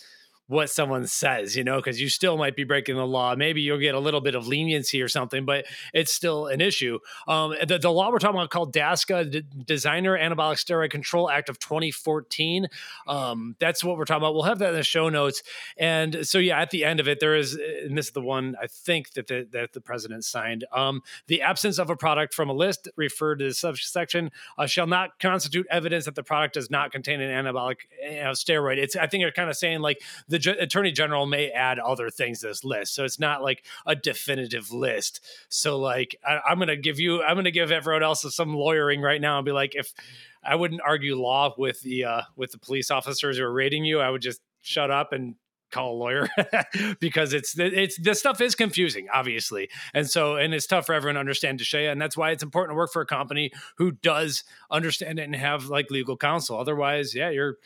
what someone says, you know, because you still might be breaking the law. Maybe you'll get a little bit of leniency or something, but it's still an issue. Um, the, the, law we're talking about called DASCA, D- Designer Anabolic Steroid Control Act of 2014. Um, that's what we're talking about. We'll have that in the show notes. And so, yeah, at the end of it, there is, and this is the one I think that the, that the president signed. Um, the absence of a product from a list referred to the subsection uh, shall not constitute evidence that the product does not contain an anabolic you know, steroid. It's I think they're kind of saying like the attorney general may add other things to this list. So it's not like a definitive list. So like I, I'm gonna give you, I'm gonna give everyone else some lawyering right now and be like, if I wouldn't argue law with the uh, with the police officers who are raiding you, I would just shut up and call a lawyer because it's it's this stuff is confusing obviously and so and it's tough for everyone to understand DSHEA and that's why it's important to work for a company who does understand it and have like legal counsel otherwise yeah you're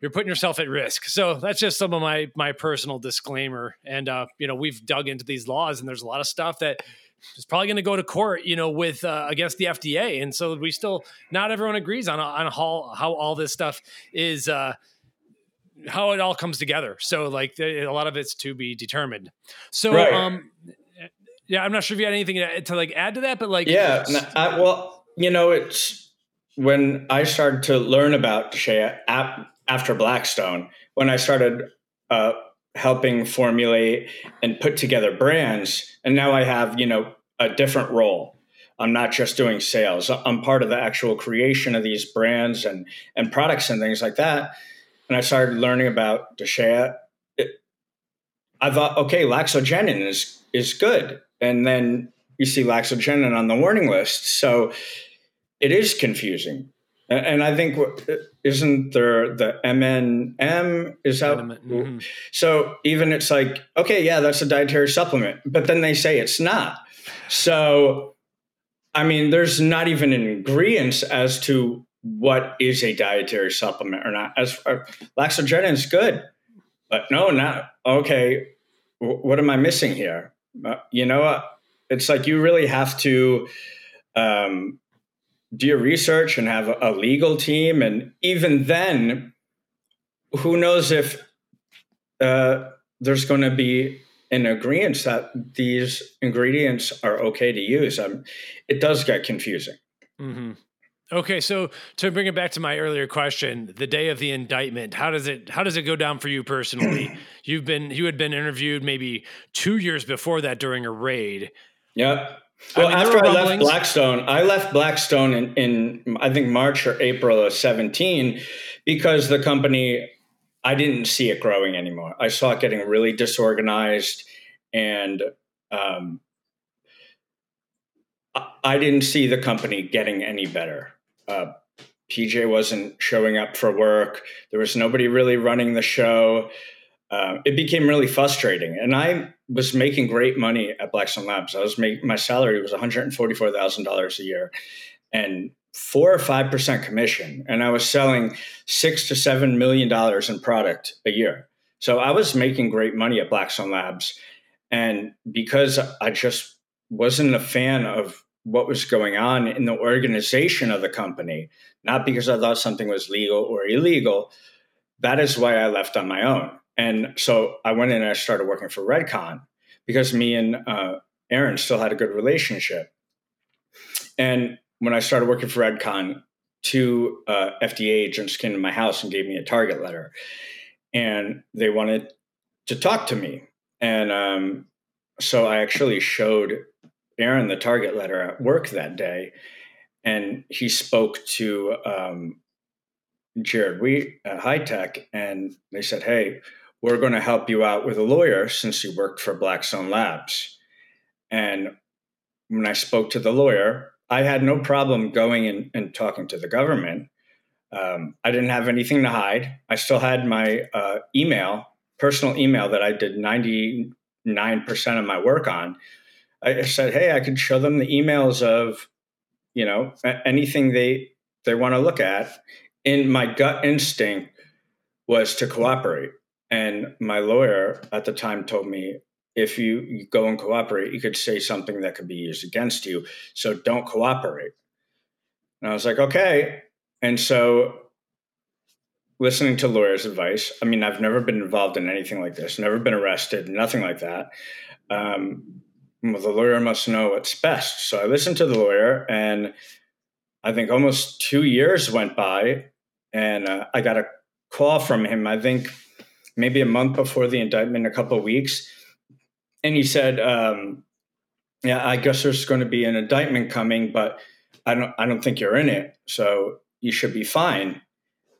you're putting yourself at risk. So that's just some of my my personal disclaimer. And uh, you know, we've dug into these laws, and there's a lot of stuff that is probably going to go to court, you know, with uh, against the FDA. And so we still not everyone agrees on on how how all this stuff is. Uh, how it all comes together. So like a lot of it's to be determined. So right. um yeah, I'm not sure if you had anything to, to like add to that, but like yeah, I, well, you know, it's when I started to learn about DSHEA after Blackstone, when I started uh, helping formulate and put together brands, and now I have you know a different role. I'm not just doing sales. I'm part of the actual creation of these brands and and products and things like that. And I started learning about DSHEA. It, I thought, okay, laxogenin is is good, and then you see laxogenin on the warning list, so it is confusing. And I think isn't there the MNM is out? Mm-hmm. So even it's like okay, yeah, that's a dietary supplement, but then they say it's not. So I mean, there's not even an ingredients as to what is a dietary supplement or not. As uh, laxogenin is good, but no, not okay. W- what am I missing here? Uh, you know, uh, it's like you really have to um, do your research and have a, legal team, and even then, who knows if uh, there's going to be an agreement that these ingredients are okay to use. Um, it does get confusing. Mm-hmm. Okay, so to bring it back to my earlier question, the day of the indictment, how does it how does it go down for you personally? You've been you had been interviewed maybe two years before that during a raid. Yeah. Well, I mean, after I left Blackstone, I left Blackstone in, in I think March or April of 17 because the company I didn't see it growing anymore. I saw it getting really disorganized and um, I didn't see the company getting any better. Uh, PJ wasn't showing up for work. There was nobody really running the show. Uh, it became really frustrating, and I was making great money at Blackstone Labs. I was making my salary was one hundred and forty four thousand dollars a year, and four or five percent commission, and I was selling six to seven million dollars in product a year. So I was making great money at Blackstone Labs, and because I just wasn't a fan of what was going on in the organization of the company, not because I thought something was legal or illegal. That is why I left on my own. And so I went in and I started working for Redcon because me and uh, Aaron still had a good relationship. And when I started working for Redcon, two uh, FDA agents came to my house and gave me a target letter. And they wanted to talk to me. And um, so I actually showed Aaron the target letter at work that day, and he spoke to um, Jared Wheat at Hi-Tech, and they said, "Hey, we're going to help you out with a lawyer since you worked for Blackstone Labs." And when I spoke to the lawyer, I had no problem going and, and talking to the government. Um, I didn't have anything to hide. I still had my uh, email, personal email that I did 99% of my work on. I said, hey, I could show them the emails of, you know, anything they they want to look at. And my gut instinct was to cooperate. And my lawyer at the time told me, if you, go and cooperate, you could say something that could be used against you. So don't cooperate. And I was like, okay. And so listening to lawyers' advice, I mean, I've never been involved in anything like this, never been arrested, nothing like that. Um, well, the lawyer must know what's best. So I listened to the lawyer, and I think almost two years went by, and uh, I got a call from him. I think maybe a month before the indictment, a couple of weeks, and he said, um, "Yeah, I guess there's going to be an indictment coming, but I don't, I don't think you're in it, so you should be fine."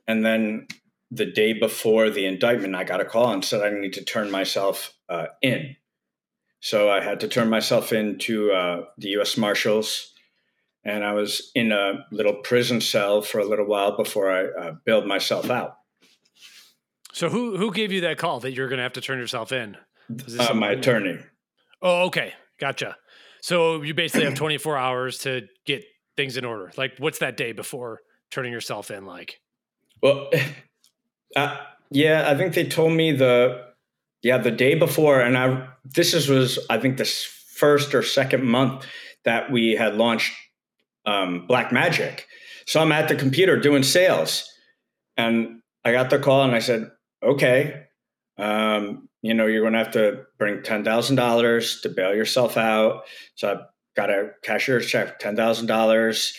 And then the day before the indictment, I got a call and said I need to turn myself uh, in. So I had to turn myself into uh, the U.S. Marshals, and I was in a little prison cell for a little while before I uh, bailed myself out. So who who gave you that call that you're going to have to turn yourself in? Uh, my attorney. Oh, okay, gotcha. So you basically have 24 hours to get things in order. Like, what's that day before turning yourself in like? Well, uh, yeah, I think they told me the yeah, the day before, and I this is, was I think the first or second month that we had launched um, Black Magic. So I'm at the computer doing sales, and I got the call, and I said, "Okay, um, you know, you're going to have to bring ten thousand dollars to bail yourself out." So I got a cashier's check, ten thousand dollars,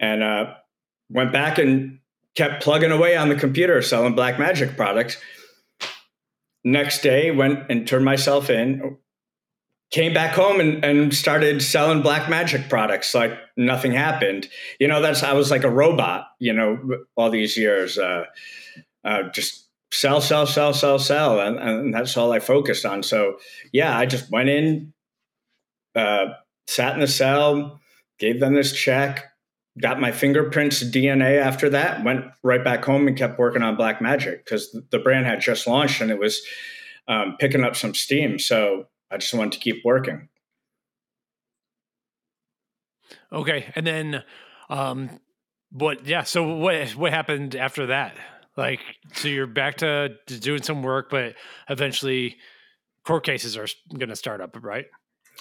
and uh, went back and kept plugging away on the computer selling Black Magic products. Next day went and turned myself in came back home and, and started selling black magic products like nothing happened. You know that's i was like a robot you know all these years uh, uh, just sell, sell, sell, sell, sell, and, and that's all I focused on. So yeah, I just went in, uh, sat in the cell, gave them this check, got my fingerprints DNA after that, went right back home and kept working on Black Magic because the brand had just launched and it was um, picking up some steam. So I just wanted to keep working. Okay, and then, um, what? Yeah. So what? What happened after that? Like, so you're back to, to doing some work, but eventually, court cases are going to start up, right?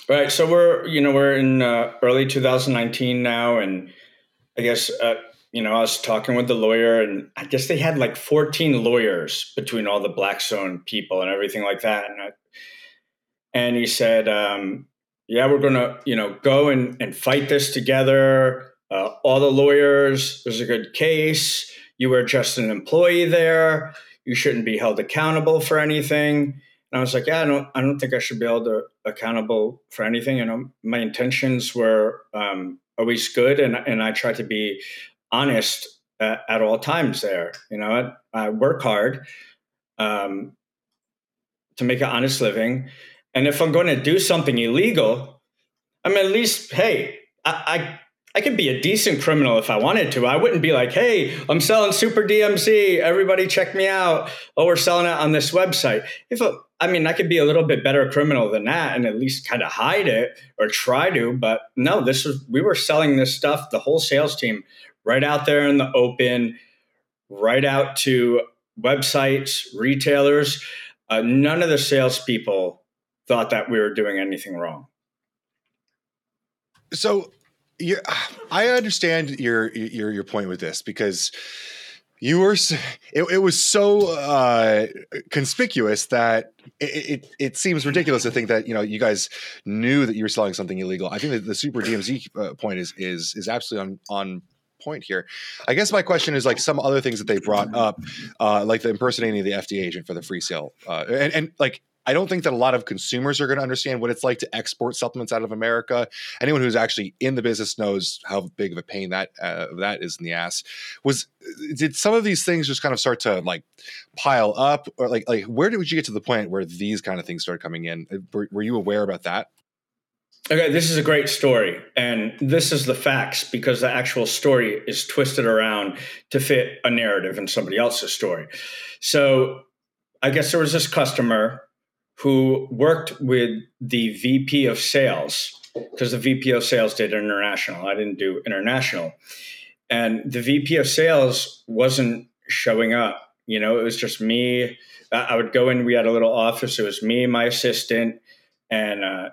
Right. So we're you know we're in uh, early 2019 now, and I guess uh, you know I was talking with the lawyer, and I guess they had like 14 lawyers between all the Blackstone people and everything like that, and I, and he said, um, "Yeah, we're gonna you know go and and fight this together. Uh, all the lawyers. There's a good case. You were just an employee there. You shouldn't be held accountable for anything." And I was like, "Yeah, I don't. I don't think I should be held accountable for anything. You know, my intentions were um, always good, and and I tried to be honest at, at all times. There, you know, I, I work hard." Um, to make an honest living. And if I'm going to do something illegal, I'm at least, hey, I, I, I could be a decent criminal if I wanted to. I wouldn't be like, hey, I'm selling Super DMZ. Everybody check me out. Oh, we're selling it on this website. If I mean, I could be a little bit better criminal than that and at least kind of hide it or try to. But no, this was, we were selling this stuff, the whole sales team, right out there in the open, right out to websites, retailers. Uh, none of the salespeople thought that we were doing anything wrong. So, you, I understand your your your point with this because you were it, it was so uh, conspicuous that it, it, it seems ridiculous to think that you know you guys knew that you were selling something illegal. I think that the super DMZ uh, point is is is absolutely on on point here. I guess my question is like some other things that they brought up, uh, like the impersonating the FDA agent for the free sale, uh, and, and like I don't think that a lot of consumers are going to understand what it's like to export supplements out of America. Anyone who's actually in the business knows how big of a pain that uh, that is in the ass. Was did some of these things just kind of start to like pile up, or like like where did you get to the point where these kind of things started coming in? Uh, were, were you aware about that? Okay, this is a great story, and this is the facts because the actual story is twisted around to fit a narrative in somebody else's story. So, I guess there was this customer who worked with the VP of sales because the VP of sales did international. I didn't do international. And the VP of sales wasn't showing up. You know, it was just me. I would go in, we had a little office. It was me, my assistant, and uh,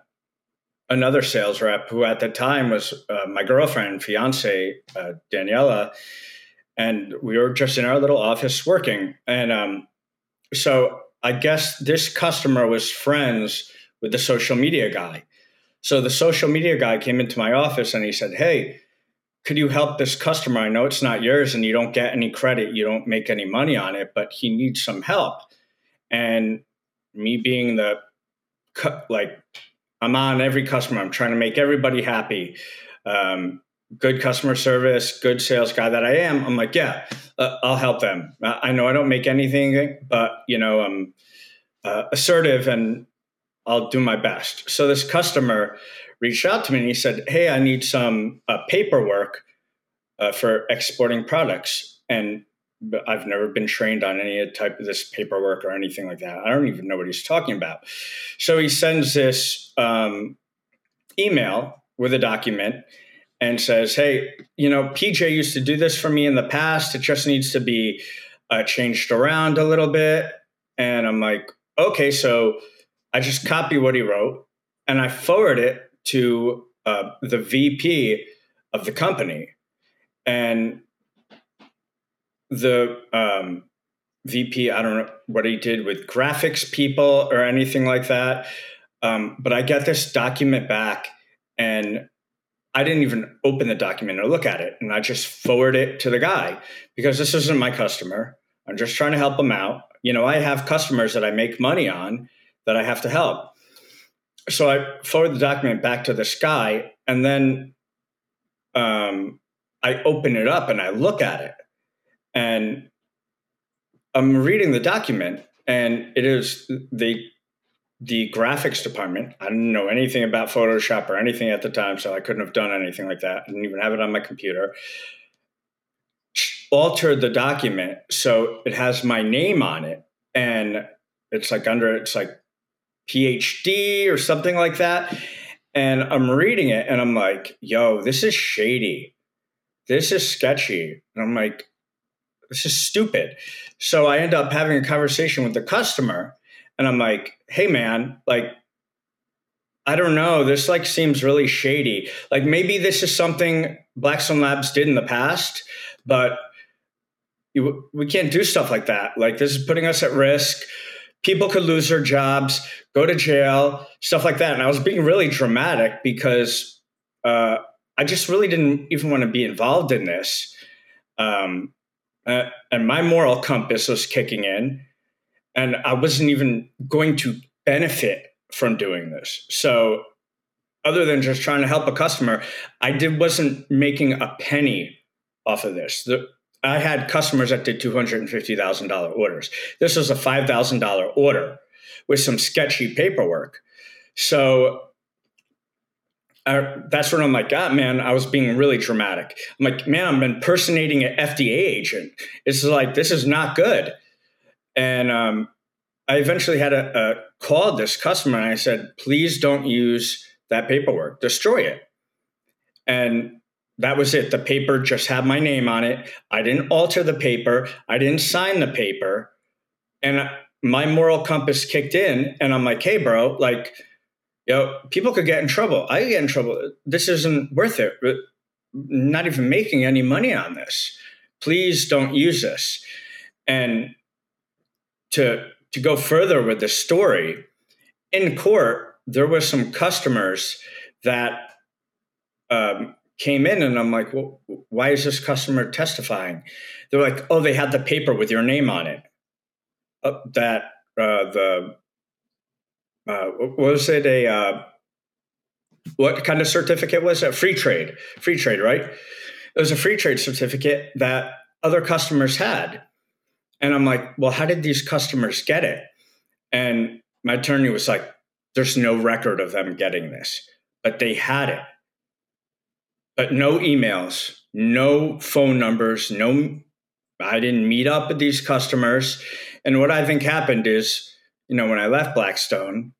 another sales rep who at the time was uh, my girlfriend, fiance, uh, Daniela. And we were just in our little office working. And um, so I guess this customer was friends with the social media guy. So the social media guy came into my office and he said, Hey, could you help this customer? I know it's not yours and you don't get any credit, you don't make any money on it, but he needs some help. And me being the like, I'm on every customer, I'm trying to make everybody happy. Um, good customer service, good sales guy that I am, I'm like, yeah, uh, I'll help them. I know I don't make anything, but you know, I'm uh, assertive and I'll do my best. So this customer reached out to me and he said, "Hey, I need some uh, paperwork uh, for exporting products." And I've never been trained on any type of this paperwork or anything like that. I don't even know what he's talking about. So he sends this um, email with a document and says, Hey, you know, PJ used to do this for me in the past. It just needs to be uh, changed around a little bit. And I'm like, Okay, so I just copy what he wrote and I forward it to uh, the VP of the company. And the um, VP, I don't know what he did with graphics people or anything like that. Um, but I get this document back and I didn't even open the document or look at it. And I just forward it to the guy because this isn't my customer. I'm just trying to help him out. You know, I have customers that I make money on that I have to help. So I forward the document back to this guy and then um, I open it up and I look at it. And I'm reading the document, and it is the the graphics department. I didn't know anything about Photoshop or anything at the time, so I couldn't have done anything like that. I didn't even have it on my computer. Altered the document so it has my name on it, and it's like under it's like PhD or something like that. And I'm reading it, and I'm like, "Yo, this is shady. This is sketchy." And I'm like, "This is stupid." So I end up having a conversation with the customer and I'm like, hey man, like I don't know, this like seems really shady. Like maybe this is something Blackstone Labs did in the past, but we can't do stuff like that. Like this is putting us at risk. People could lose their jobs, go to jail, stuff like that. And I was being really dramatic because uh, I just really didn't even want to be involved in this. Um, uh, and my moral compass was kicking in, and I wasn't even going to benefit from doing this. So, other than just trying to help a customer, I did wasn't making a penny off of this. The, I had customers that did two hundred and fifty thousand dollar orders. This was a five thousand dollar order with some sketchy paperwork. So uh, that's when I'm like, God, man, I was being really dramatic. I'm like, man, I'm impersonating an FDA agent. It's like, this is not good. And um, I eventually had a, a called this customer and I said, please don't use that paperwork, destroy it. And that was it. The paper just had my name on it. I didn't alter the paper. I didn't sign the paper. And my moral compass kicked in and I'm like, hey, bro, like, you know, people could get in trouble. I get in trouble. This isn't worth it. Not even making any money on this. Please don't use this. And to to go further with the story, in court there were some customers that um, came in, and I'm like, well, why is this customer testifying? They're like, oh, they had the paper with your name on it. Uh, that uh, the uh, was it a uh, what kind of certificate was it? Free trade, free trade, right? It was a free trade certificate that other customers had. And I'm like, well, how did these customers get it? And my attorney was like, there's no record of them getting this, but they had it. But no emails, no phone numbers, no, I didn't meet up with these customers. And what I think happened is, you know, when I left Blackstone,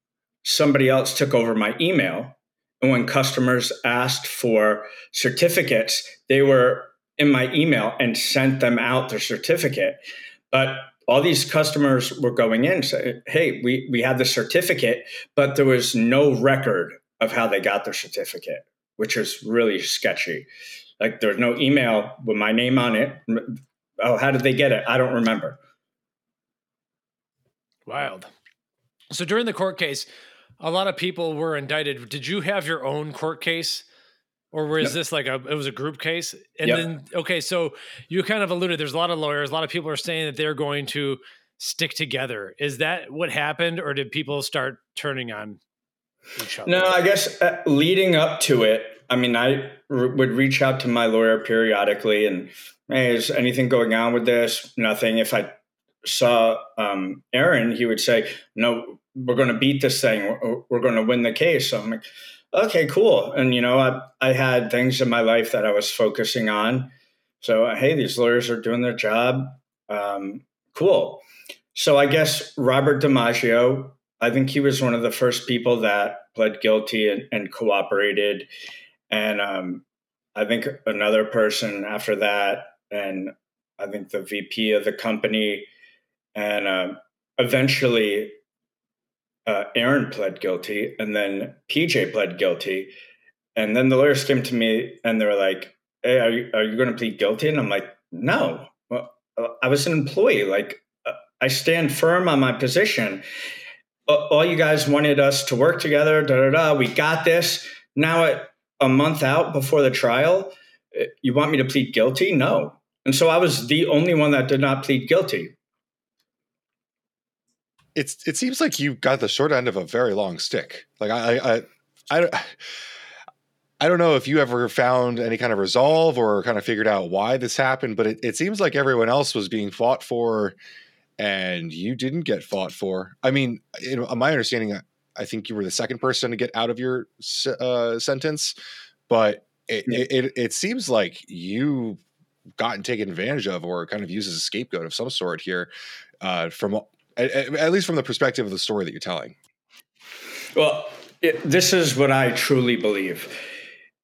somebody else took over my email. And when customers asked for certificates, they were in my email and sent them out their certificate. But all these customers were going in say, hey, we, we had the certificate, but there was no record of how they got their certificate, which is really sketchy. Like there's no email with my name on it. Oh, how did they get it? I don't remember. Wild. So during the court case, a lot of people were indicted. Did you have your own court case? Or was yep. this like a it was a group case? And yep. then okay so you kind of alluded there's a lot of lawyers a lot of people are saying that they're going to stick together. Is that what happened or did people start turning on each other? No i guess uh, leading up to it i mean I r- would reach out to my lawyer periodically and hey is anything going on with this? Nothing. If i saw um, aaron he would say no we're going to beat this thing. We're, we're going to win the case. So i'm like okay, cool. And, you know, I, I had things in my life that I was focusing on. So, hey, these lawyers are doing their job. Um, cool. So, I guess Robert DiMaggio, I think he was one of the first people that pled guilty and, and cooperated. And um, I think another person after that, and I think the VP of the company, and uh, eventually uh, Aaron pled guilty, and then PJ pled guilty, and then the lawyers came to me and they were like, "Hey, are you are you going to plead guilty?" And I'm like, "No, well, I was an employee. Like, uh, I stand firm on my position. All you guys wanted us to work together. Da da da. We got this. Now, at a month out before the trial, uh, you want me to plead guilty? No." And so I was the only one that did not plead guilty it's it seems like you got the short end of a very long stick. Like I I I, I don't know if you ever found any kind of resolve or kind of figured out why this happened, but it, it seems like everyone else was being fought for and you didn't get fought for. I mean, in my understanding, I think you were the second person to get out of your uh, sentence, but it, yeah. it, it, it seems like you gotten taken advantage of or kind of used as a scapegoat of some sort here uh, from at, at, least from the perspective of the story that you're telling. Well it, this is what i truly believe.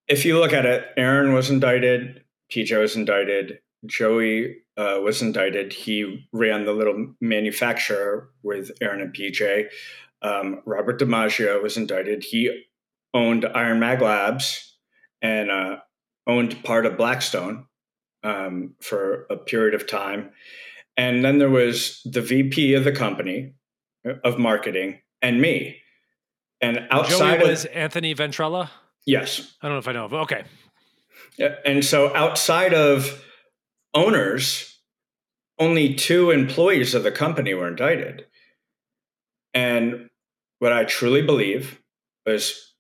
If you look at it aaron was indicted pj was indicted joey uh, was indicted. He ran the little manufacturer with aaron and pj um, robert dimaggio was indicted. He owned iron mag labs and uh, owned part of blackstone um, for a period of time. And then there was the VP of the company of marketing and me. And outside Joey was of, Anthony Ventrella. Yes, I don't know if I know of. Okay. And so outside of owners, only two employees of the company were indicted. And what I truly believe is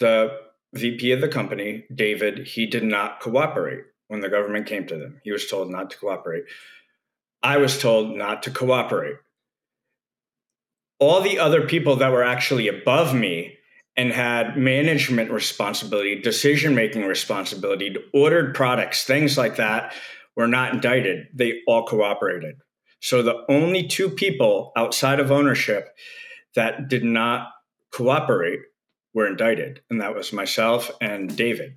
the VP of the company, David, he did not cooperate when the government came to them. He was told not to cooperate. I was told not to cooperate. All the other people that were actually above me and had management responsibility, decision making responsibility, ordered products, things like that, were not indicted. They all cooperated. So the only two people outside of ownership that did not cooperate were indicted, and that was myself and David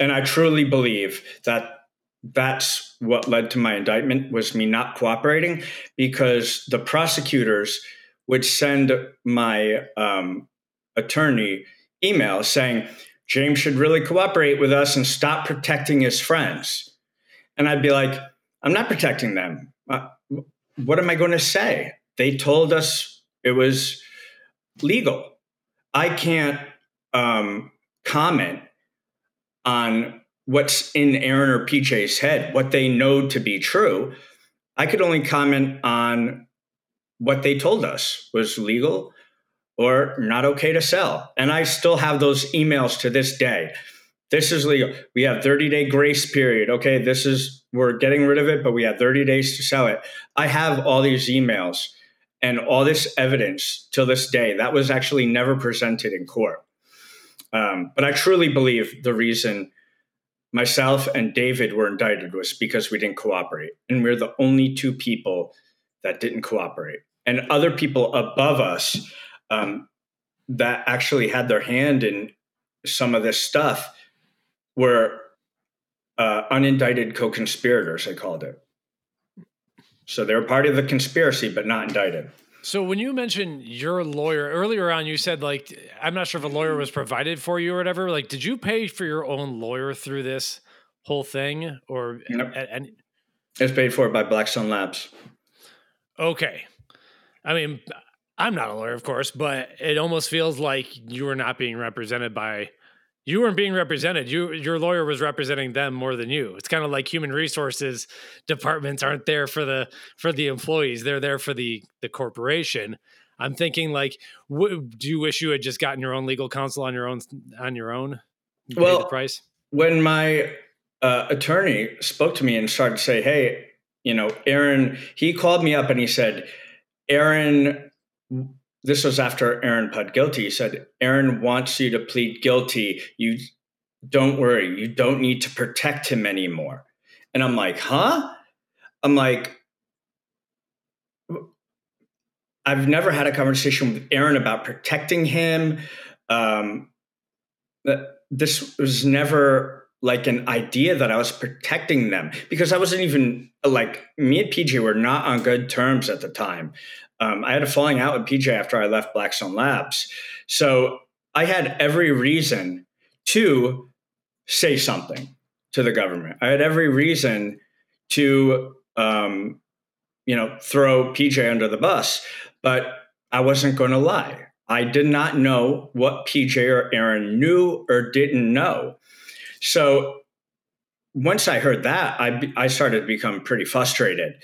and I truly believe that that's what led to my indictment was me not cooperating because the prosecutors would send my um, attorney email saying James should really cooperate with us and stop protecting his friends. And I'd be like, I'm not protecting them. Uh, what am I going to say? They told us it was legal. I can't um, comment on what's in Aaron or PJ's head, what they know to be true. I could only comment on what they told us was legal or not okay to sell. And I still have those emails to this day. This is legal. We have 30 day grace period. Okay, this is, we're getting rid of it, but we have 30 days to sell it. I have all these emails and all this evidence till this day. That was actually never presented in court. Um, but I truly believe the reason myself and David were indicted was because we didn't cooperate. And we're the only two people that didn't cooperate. And other people above us um, that actually had their hand in some of this stuff were uh, unindicted co conspirators, I called it. So they were part of the conspiracy, but not indicted. So when you mentioned your lawyer earlier on, you said like I'm not sure if a lawyer was provided for you or whatever. Like, did you pay for your own lawyer through this whole thing, or nope. and it's paid for by Blackstone Labs? Okay, I mean, I'm not a lawyer, of course, but it almost feels like you were not being represented by you weren't being represented. You your lawyer was representing them more than you. It's kind of like human resources departments aren't there for the for the employees. They're there for the the corporation. I'm thinking like, w- do you wish you had just gotten your own legal counsel on your own on your own? Well, price when my uh, attorney spoke to me and started to say, "Hey, you know, Aaron," he called me up and he said, "Aaron." This was after Aaron pled guilty. He said, Aaron wants you to plead guilty. You don't worry, you don't need to protect him anymore. And I'm like, huh? I'm like, I've never had a conversation with Aaron about protecting him. Um, this was never like an idea that I was protecting them because I wasn't even like me and PJ were not on good terms at the time. Um, I had a falling out with PJ after I left Blackstone Labs. So I had every reason to say something to the government. I had every reason to, um, you know, throw PJ under the bus, but I wasn't going to lie. I did not know what PJ or Aaron knew or didn't know. So once I heard that, I, I started to become pretty frustrated.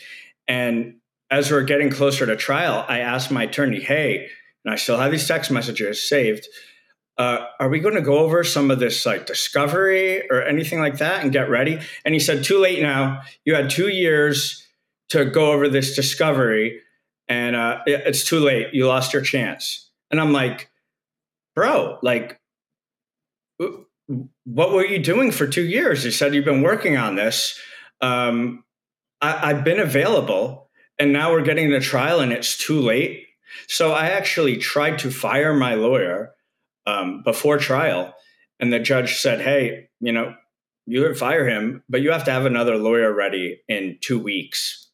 And as we're getting closer to trial, I asked my attorney, hey, and I still have these text messages saved. Uh, are we going to go over some of this like discovery or anything like that and get ready? And he said, too late now. You had two years to go over this discovery and uh, it's too late. You lost your chance. And I'm like, bro, like, what were you doing for two years? He said you've been working on this. Um, I, I've been available, and now we're getting the trial, and it's too late. So I actually tried to fire my lawyer um, before trial, and the judge said, "Hey, you know, you could fire him, but you have to have another lawyer ready in two weeks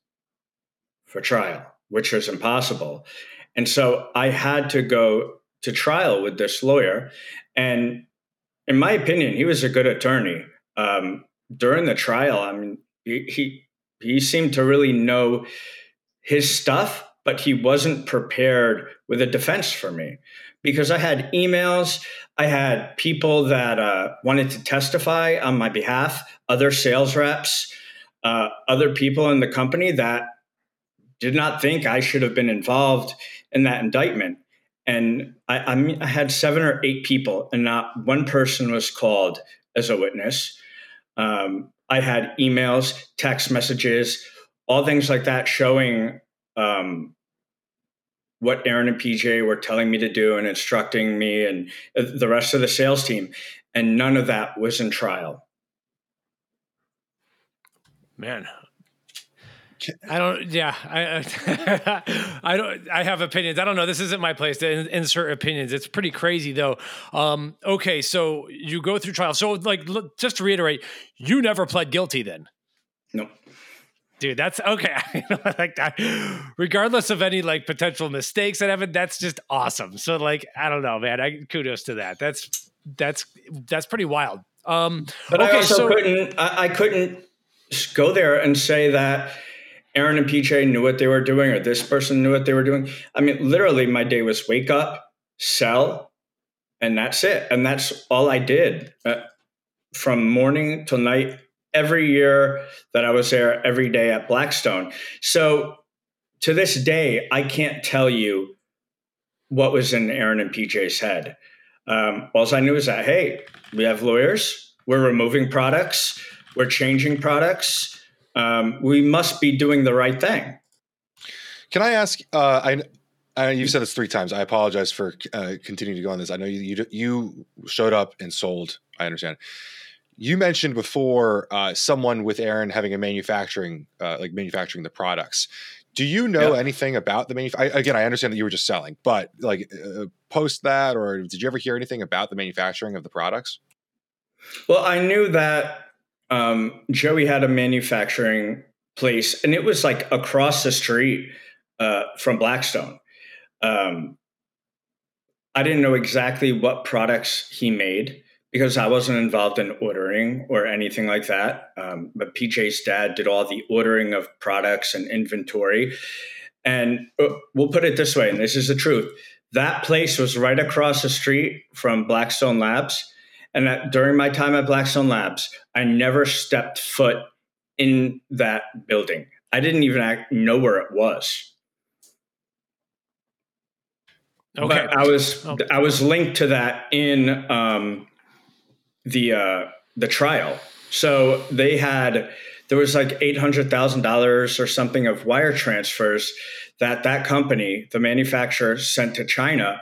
for trial." which was impossible. And so I had to go to trial with this lawyer. And in my opinion, he was a good attorney. Um, during the trial, I mean, he, he he seemed to really know his stuff, but he wasn't prepared with a defense for me because I had emails, I had people that uh, wanted to testify on my behalf, other sales reps, uh, other people in the company that did not think I should have been involved in that indictment. And I, I, mean, I had seven or eight people, and not one person was called as a witness. Um, I had emails, text messages, all things like that showing um, what Aaron and PJ were telling me to do and instructing me and the rest of the sales team. And none of that was in trial. Man, I don't. Yeah, I, I don't. I have opinions. I don't know. This isn't my place to insert opinions. It's pretty crazy though. Um, okay, so you go through trial. So, like, look, just to reiterate, you never pled guilty then. No. Dude, that's okay. like that, regardless of any like potential mistakes that happen, that's just awesome. So, like, I don't know, man. I kudos to that. That's that's that's pretty wild. Um, but okay, I also so, couldn't. I, I couldn't go there and say that Aaron and PJ knew what they were doing, or this person knew what they were doing. I mean, literally, my day was wake up, sell, and that's it. And that's all I did uh, from morning till night, every year that I was there, every day at Blackstone. So to this day, I can't tell you what was in Aaron and PJ's head. Um, all I knew is that, hey, we have lawyers, we're removing products, we're changing products um, we must be doing the right thing. Can I ask? Uh, I, I you've said this three times. I apologize for uh, continuing to go on this. I know you, you, you showed up and sold. I understand. You mentioned before uh, someone with Aaron having a manufacturing, uh, like manufacturing the products. Do you know yeah. anything about the manufacturing? Again, I understand that you were just selling, but like uh, post that, or did you ever hear anything about the manufacturing of the products? Well, I knew that um, Joey had a manufacturing place, and it was like across the street uh, from Blackstone. Um, I didn't know exactly what products he made because I wasn't involved in ordering or anything like that. Um, but PJ's dad did all the ordering of products and inventory. And uh, we'll put it this way, and this is the truth that place was right across the street from Blackstone Labs. And that during my time at Blackstone Labs, I never stepped foot in that building. I didn't even know where it was. Okay. But I was oh. I was linked to that in um, the uh, the trial. So they had there was like eight hundred thousand dollars or something of wire transfers that that company, the manufacturer, sent to China,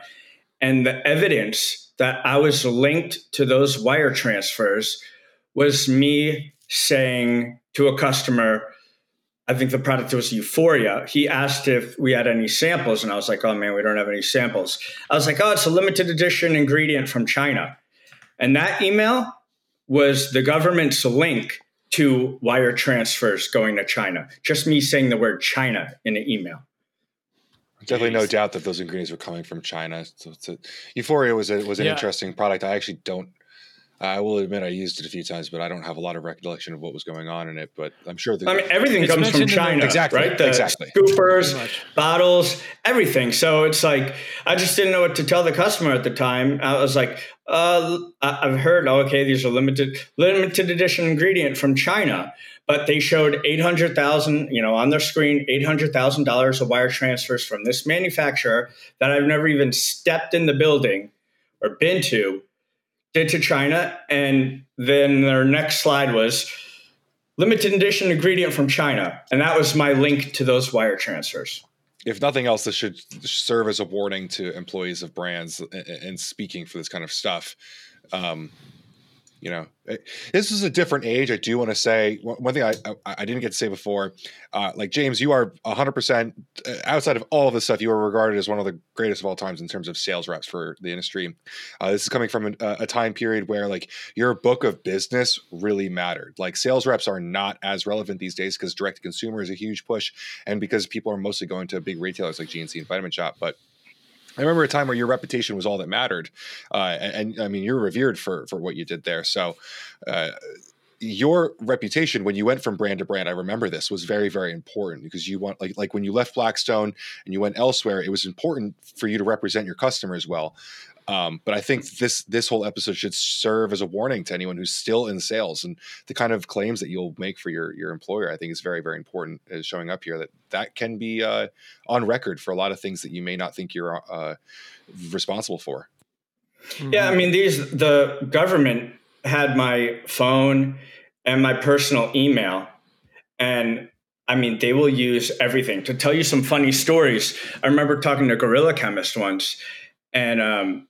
and the evidence that I was linked to those wire transfers was me saying to a customer, I think the product was Euphoria. He asked if we had any samples, and I was like, oh man, we don't have any samples. I was like, oh, it's a limited edition ingredient from China. And that email was the government's link to wire transfers going to China. Just me saying the word China in an email. Definitely no doubt that those ingredients were coming from China. So a, Euphoria was a, was an yeah. interesting product. I actually don't. I will admit I used it a few times, but I don't have a lot of recollection of what was going on in it. But I'm sure. I mean, everything comes from China, the, exactly, right? The exactly. Scoopers, bottles, everything. So it's like I just didn't know what to tell the customer at the time. I was like, uh, "I've heard, oh, okay, these are limited limited edition ingredient from China." but they showed 800,000, you know, on their screen, $800,000 of wire transfers from this manufacturer that I've never even stepped in the building or been to, did to China. And then their next slide was limited edition ingredient from China. And that was my link to those wire transfers. If nothing else, this should serve as a warning to employees of brands and speaking for this kind of stuff. Um, you know eh, this is a different age i do want to say one thing i i didn't get to say before uh, like james you are 100% uh, outside of all of this stuff you are regarded as one of the greatest of all times in terms of sales reps for the industry. Uh, this is coming from a, a, time period where like your book of business really mattered. Like sales reps are not as relevant these days because direct to consumer is a huge push and because people are mostly going to big retailers like gnc and vitamin shoppe but I remember a time where your reputation was all that mattered, uh, and, and, I mean you're revered for for what you did there. So, uh, your reputation when you went from brand to brand, I remember this was very very important because you want like like when you left Blackstone and you went elsewhere, it was important for you to represent your customers well. Um, but I think this this whole episode should serve as a warning to anyone who's still in sales and the kind of claims that you'll make for your your employer. I think is very very important is showing up here that that can be uh, on record for a lot of things that you may not think you're uh, responsible for. Yeah, I mean these the government had my phone and my personal email, and I mean, they will use everything to tell you some funny stories. I remember talking to Gorilla Chemist once, and um,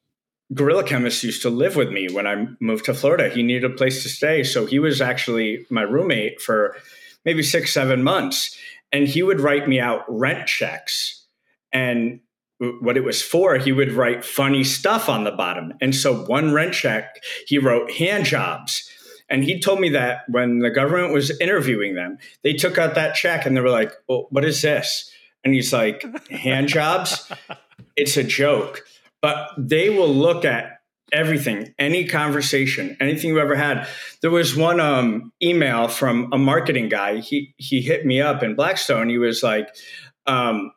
Gorilla Chemist used to live with me when I moved to Florida. He needed a place to stay. So he was actually my roommate for maybe six, seven months. And he would write me out rent checks. And what it was for, he would write funny stuff on the bottom. And so one rent check, he wrote hand jobs. And he told me that when the government was interviewing them, they took out that check and they were like, well, what is this? And he's like, hand jobs? It's a joke but they will look at everything, any conversation, anything you ever had. There was one um, email from a marketing guy. He he hit me up in Blackstone. He was like, um,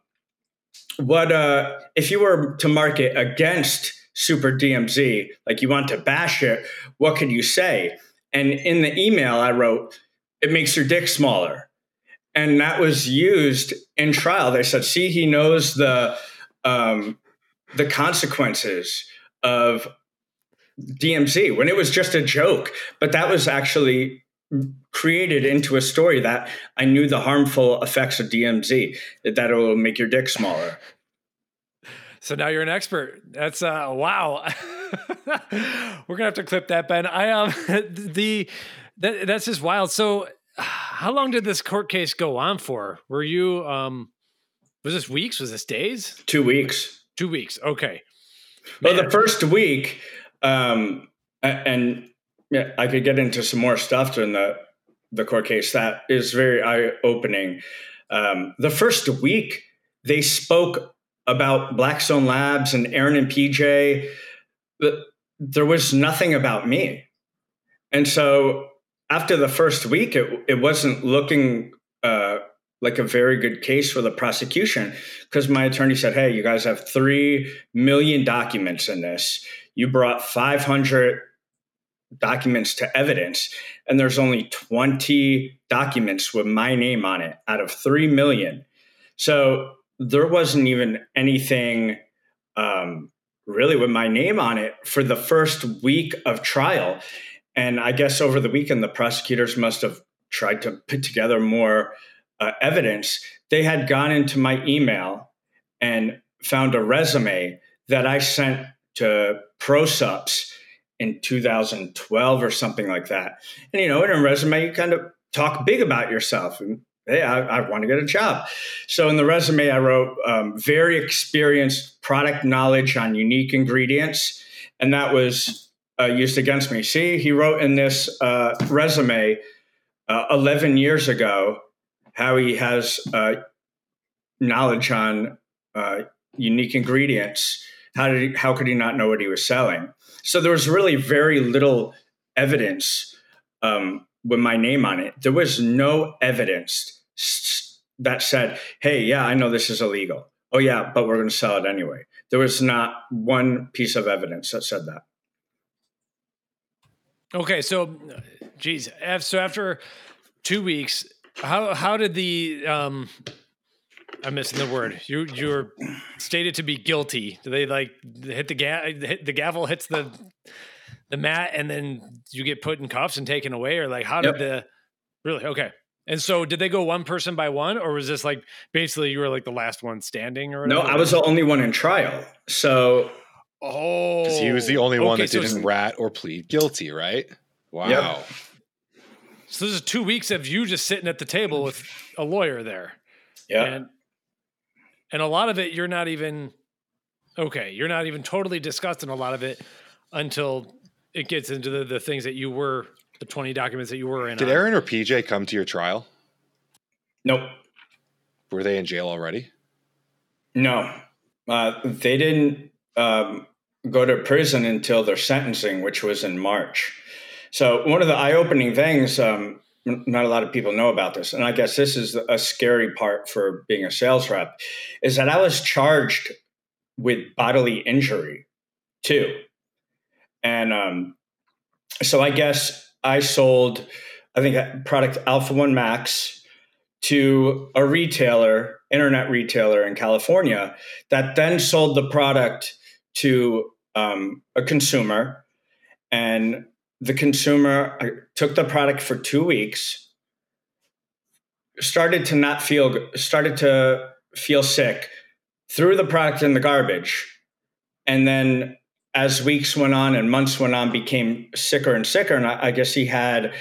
"What uh, if you were to market against Super DMZ? Like you want to bash it? What could you say?" And in the email, I wrote, "It makes your dick smaller," and that was used in trial. They said, "See, he knows the." Um, the consequences of DMZ when it was just a joke, but that was actually created into a story that I knew the harmful effects of DMZ that that will make your dick smaller. So now you're an expert. That's uh wow. We're gonna have to clip that, Ben. I um the that, that's just wild. So how long did this court case go on for? Were you um was this weeks? Was this days? Two weeks. Two weeks. Okay. Man. Well, the first week, um, and yeah, I could get into some more stuff during the the court case. That is very eye opening. Um, the first week, they spoke about Blackstone Labs and Aaron and PJ. But there was nothing about me, and so after the first week, it it wasn't looking uh, like a very good case for the prosecution because my attorney said, Hey, you guys have 3 million documents in this. You brought 500 documents to evidence, and there's only 20 documents with my name on it out of 3 million. So there wasn't even anything um, really with my name on it for the first week of trial. And I guess over the weekend, the prosecutors must have tried to put together more uh, evidence, they had gone into my email and found a resume that I sent to ProSupps in 2012 or something like that. And you know, in a resume, you kind of talk big about yourself hey, I, I want to get a job. So in the resume, I wrote um, very experienced product knowledge on unique ingredients, and that was uh, used against me. See, he wrote in this uh, resume uh, 11 years ago how he has uh, knowledge on uh, unique ingredients. How did he, how could he not know what he was selling? So there was really very little evidence um, with my name on it. There was no evidence that said, "Hey, yeah, I know this is illegal." Oh yeah, but we're going to sell it anyway. There was not one piece of evidence that said that. Okay, so, geez, so after two weeks, how how did the um I'm missing the word. You you're stated to be guilty. Do they like hit the ga- hit the gavel hits the the mat and then you get put in cuffs and taken away or like how did yep. the Really? Okay. And so, did they go one person by one, or was this like basically you were like the last one standing? Or no, I was the only one in trial. So, oh, because he was the only one that so didn't rat or plead guilty, right? Wow. Yep. So this is two weeks of you just sitting at the table with a lawyer there. Yeah. And, and a lot of it, you're not even okay. You're not even totally discussing a lot of it until it gets into the, the things that you were the 20 documents that you were in. Did Aaron or PJ come to your trial? Nope. Were they in jail already? No. Uh, they didn't um, go to prison until their sentencing, which was in March. So, one of the eye opening things, um, not a lot of people know about this, and I guess this is a scary part for being a sales rep, is that I was charged with bodily injury too. And um, so I guess I sold, I think, product Alpha One Max to a retailer, internet retailer in California, that then sold the product to um, a consumer. And the consumer took the product for two weeks, started to not feel, started to feel sick, threw the product in the garbage, and then as weeks went on and months went on, became sicker and sicker. And I, I guess he had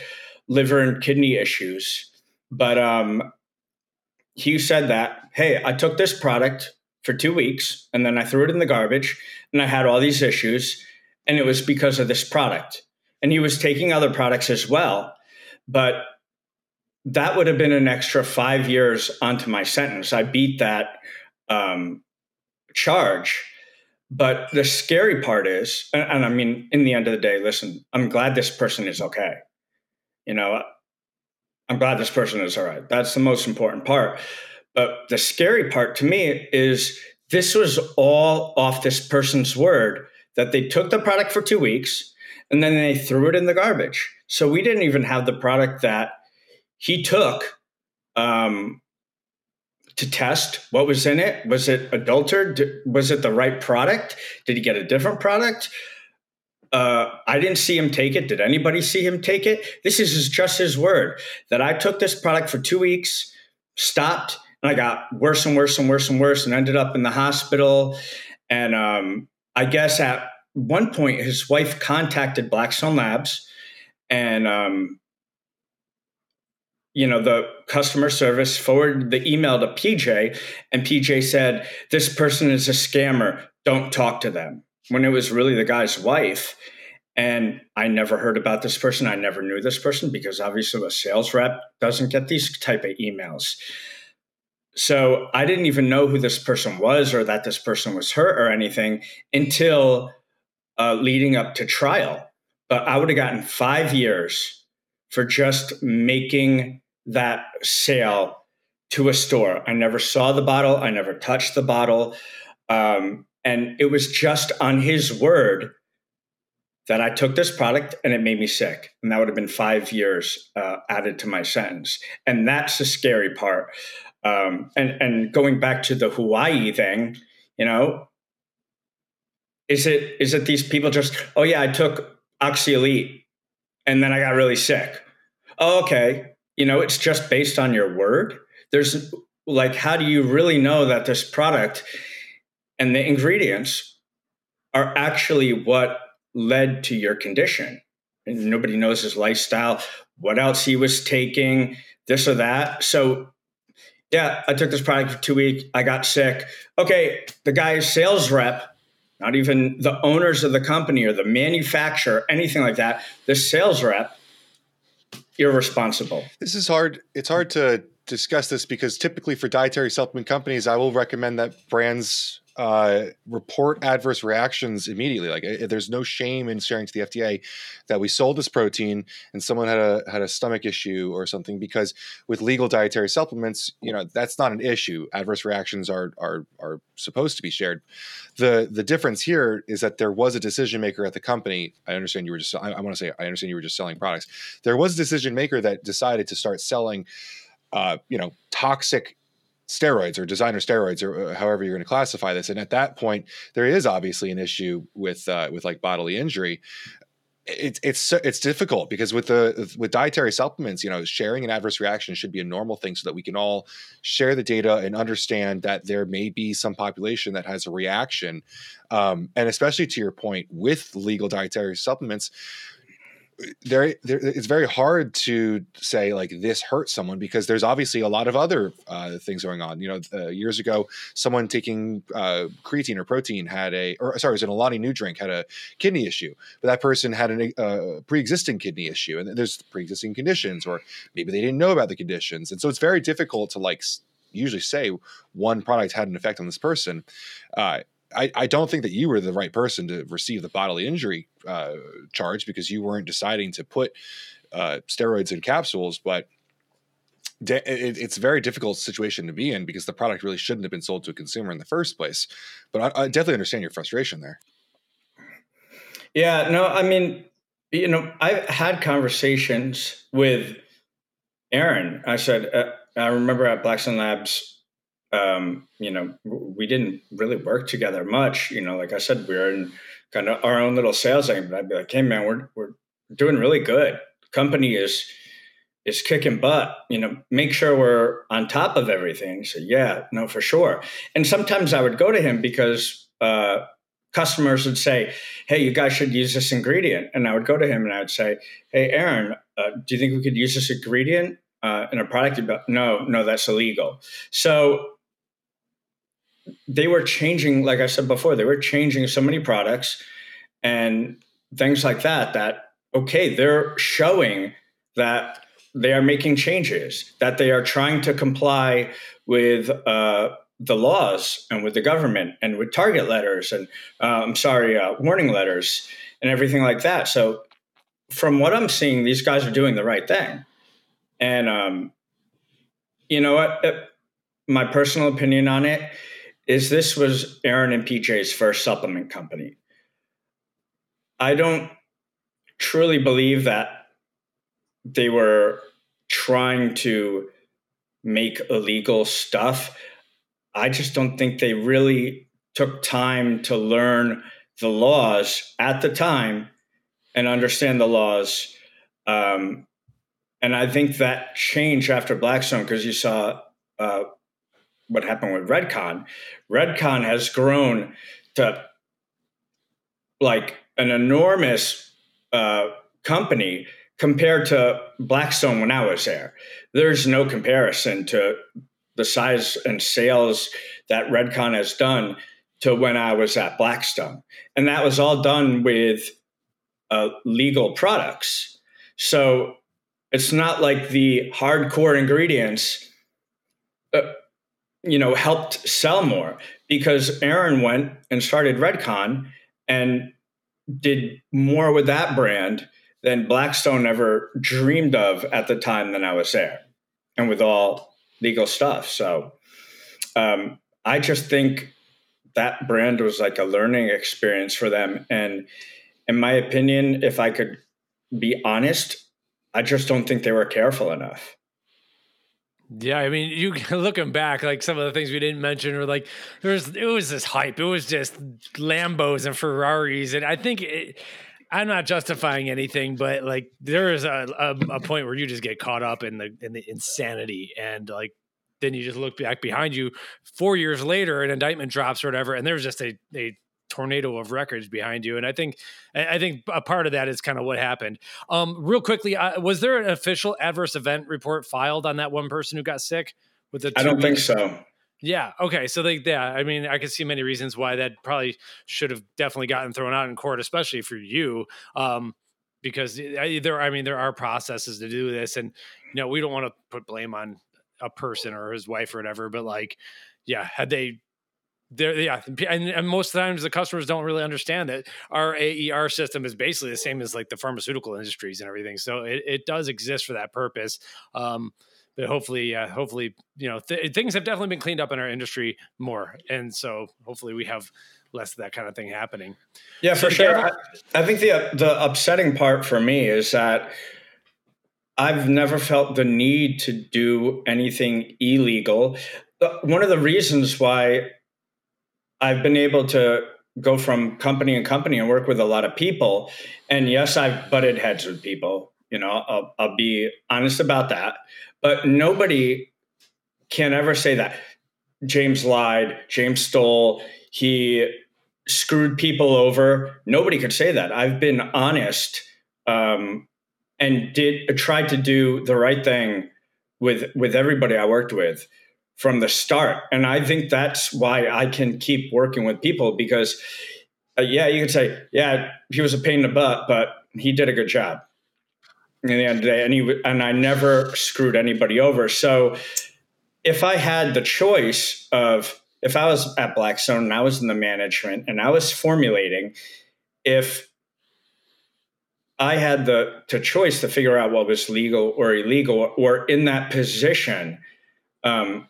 liver and kidney issues. But um, he said that, hey, I took this product for two weeks and then I threw it in the garbage and I had all these issues. And it was because of this product. And he was taking other products as well. But that would have been an extra five years onto my sentence. I beat that um, charge but the scary part is, and, and I mean, in the end of the day, listen, I'm glad this person is okay. You know, I'm glad this person is all right. That's the most important part. But the scary part to me is this was all off this person's word that they took the product for two weeks and then they threw it in the garbage. So we didn't even have the product that he took um, to test what was in it. Was it adulterated? Was it the right product? Did he get a different product? Uh, I didn't see him take it. Did anybody see him take it? This is just his word that I took this product for two weeks, stopped, and I got worse and worse and worse and worse, and ended up in the hospital. And um, I guess at one point, his wife contacted Blackstone Labs, and um, you know the customer service forwarded the email to pj and pj said this person is a scammer. Don't talk to them. When it was really the guy's wife. And i never heard about this person. I never knew this person because obviously a sales rep doesn't get these type of emails. So i didn't even know who this person was or that this person was hurt or anything until uh, leading up to trial but i would have gotten five years for just making that sale to a store. I never saw the bottle, I never touched the bottle. Um, and it was just on his word that I took this product and it made me sick. And that would have been five years uh, added to my sentence. And that's the scary part. Um, and, and going back to the Hawaii thing, you know, is it is it these people just, oh yeah, I took OxyElite and then I got really sick. Oh, okay. You know it's just based on your word. There's like how do you really know that this product and the ingredients are actually what led to your condition? And nobody knows his lifestyle what else he was taking this or that. So yeah i took this product for two weeks i got sick. Okay the guy's sales rep not even the owners of the company or the manufacturer anything like that the sales rep irresponsible. This is hard. It's hard to discuss this because typically for dietary supplement companies, I will recommend that brands uh, report adverse reactions immediately. Like uh, there's no shame in sharing to the FDA that we sold this protein and someone had a had a stomach issue or something. Because with legal dietary supplements, you know that's not an issue. Adverse reactions are are are supposed to be shared. the The difference here is that there was a decision maker at the company. I understand you were just. I, I want to say I understand you were just selling products. There was a decision maker that decided to start selling. Uh, you know, toxic steroids or designer steroids or uh, however you're going to classify this and at that point there is obviously an issue with uh, with like bodily injury. It's it's it's difficult because with the with dietary supplements, you know, sharing an adverse reaction should be a normal thing, so that we can all share the data and understand that there may be some population that has a reaction, um, and especially to your point with legal dietary supplements, there, there, it's very hard to say like this hurt someone because there's obviously a lot of other uh, things going on. You know, uh, years ago, someone taking uh, creatine or protein had a, or sorry, it was an Alani Nu drink had a kidney issue, but that person had a uh, pre-existing kidney issue, and there's pre-existing conditions, or maybe they didn't know about the conditions, and so it's very difficult to like usually say one product had an effect on this person. I, I don't think that you were the right person to receive the bodily injury uh, charge because you weren't deciding to put uh, steroids in capsules, but it, it's a very difficult situation to be in because the product really shouldn't have been sold to a consumer in the first place. But I, I definitely understand your frustration there. Yeah, no, I mean, you know, I've had conversations with Aaron. I said, uh, I remember at Blackstone Labs um, you know, we didn't really work together much. You know, like I said, we were in kind of our own little sales thing. But I'd be like, "Hey, man, we're we're doing really good. company is is kicking butt. You know, make sure we're on top of everything." So yeah, no, for sure. And sometimes I would go to him because uh, customers would say, "Hey, you guys should use this ingredient," and I would go to him and I would say, "Hey, Aaron, uh, do you think we could use this ingredient?" Uh, in a product, no, no, that's illegal. So they were changing, like I said before, they were changing so many products and things like that. That okay, they're showing that they are making changes, that they are trying to comply with uh, the laws and with the government and with target letters and uh, I'm sorry, uh, warning letters and everything like that. So, from what I'm seeing, these guys are doing the right thing. And um, you know what? My personal opinion on it is this was Aaron and PJ's first supplement company. I don't truly believe that they were trying to make illegal stuff. I just don't think they really took time to learn the laws at the time and understand the laws. Um, and I think that changed after Blackstone because you saw uh, what happened with Redcon. Redcon has grown to like an enormous uh, company compared to Blackstone when I was there. There's no comparison to the size and sales that Redcon has done to when I was at Blackstone. And that was all done with uh, legal products. So it's not like the hardcore ingredients. You know, helped sell more because Aaron went and started Redcon and did more with that brand than Blackstone ever dreamed of at the time that I was there, and with all legal stuff. So um, I just think that brand was like a learning experience for them. And in my opinion, if I could be honest, I just don't think they were careful enough. Yeah, I mean, you looking back, like some of the things we didn't mention were like there was it was this hype. It was just Lambos and Ferraris, and I think it, I'm not justifying anything, but like there is a, a, a point where you just get caught up in the in the insanity, and like then you just look back behind you four years later, an indictment drops or whatever, and there's just a a tornado of records behind you. And I think I think a part of that is kind of what happened. Um, real quickly, uh, was there an official adverse event report filed on that one person who got sick? With the I don't think so. Yeah. Okay. So they, yeah, I mean, I can see many reasons why that probably should have definitely gotten thrown out in court, especially for you. Um, because there, I mean, there are processes to do this, and you know, we don't want to put blame on a person or his wife or whatever, but like, yeah, had they there yeah and, and, most times the customers don't really understand that our aer system is basically the same as like the pharmaceutical industries and everything so it, it does exist for that purpose um, but hopefully uh, hopefully you know th- things have definitely been cleaned up in our industry more and so hopefully we have less of that kind of thing happening. Yeah for so sure I, I think the the upsetting part for me is that I've never felt the need to do anything illegal. Uh, one of the reasons why I've been able to go from company and company and work with a lot of people. And yes, I've butted heads with people. You know, I'll, I'll be honest about that. But nobody can ever say that James lied, James stole, he screwed people over. Nobody could say that. I've been honest um, and did tried to do the right thing with with everybody I worked with from the start. And I think that's why I can keep working with people because, uh, yeah, you could say, yeah, he was a pain in the butt, but he did a good job. In the end of the day, and, he, and I never screwed anybody over. So if I had the choice of, if I was at Blackstone and I was in the management and I was formulating, if I had the, the choice to figure out what was legal or illegal, or in that position, um,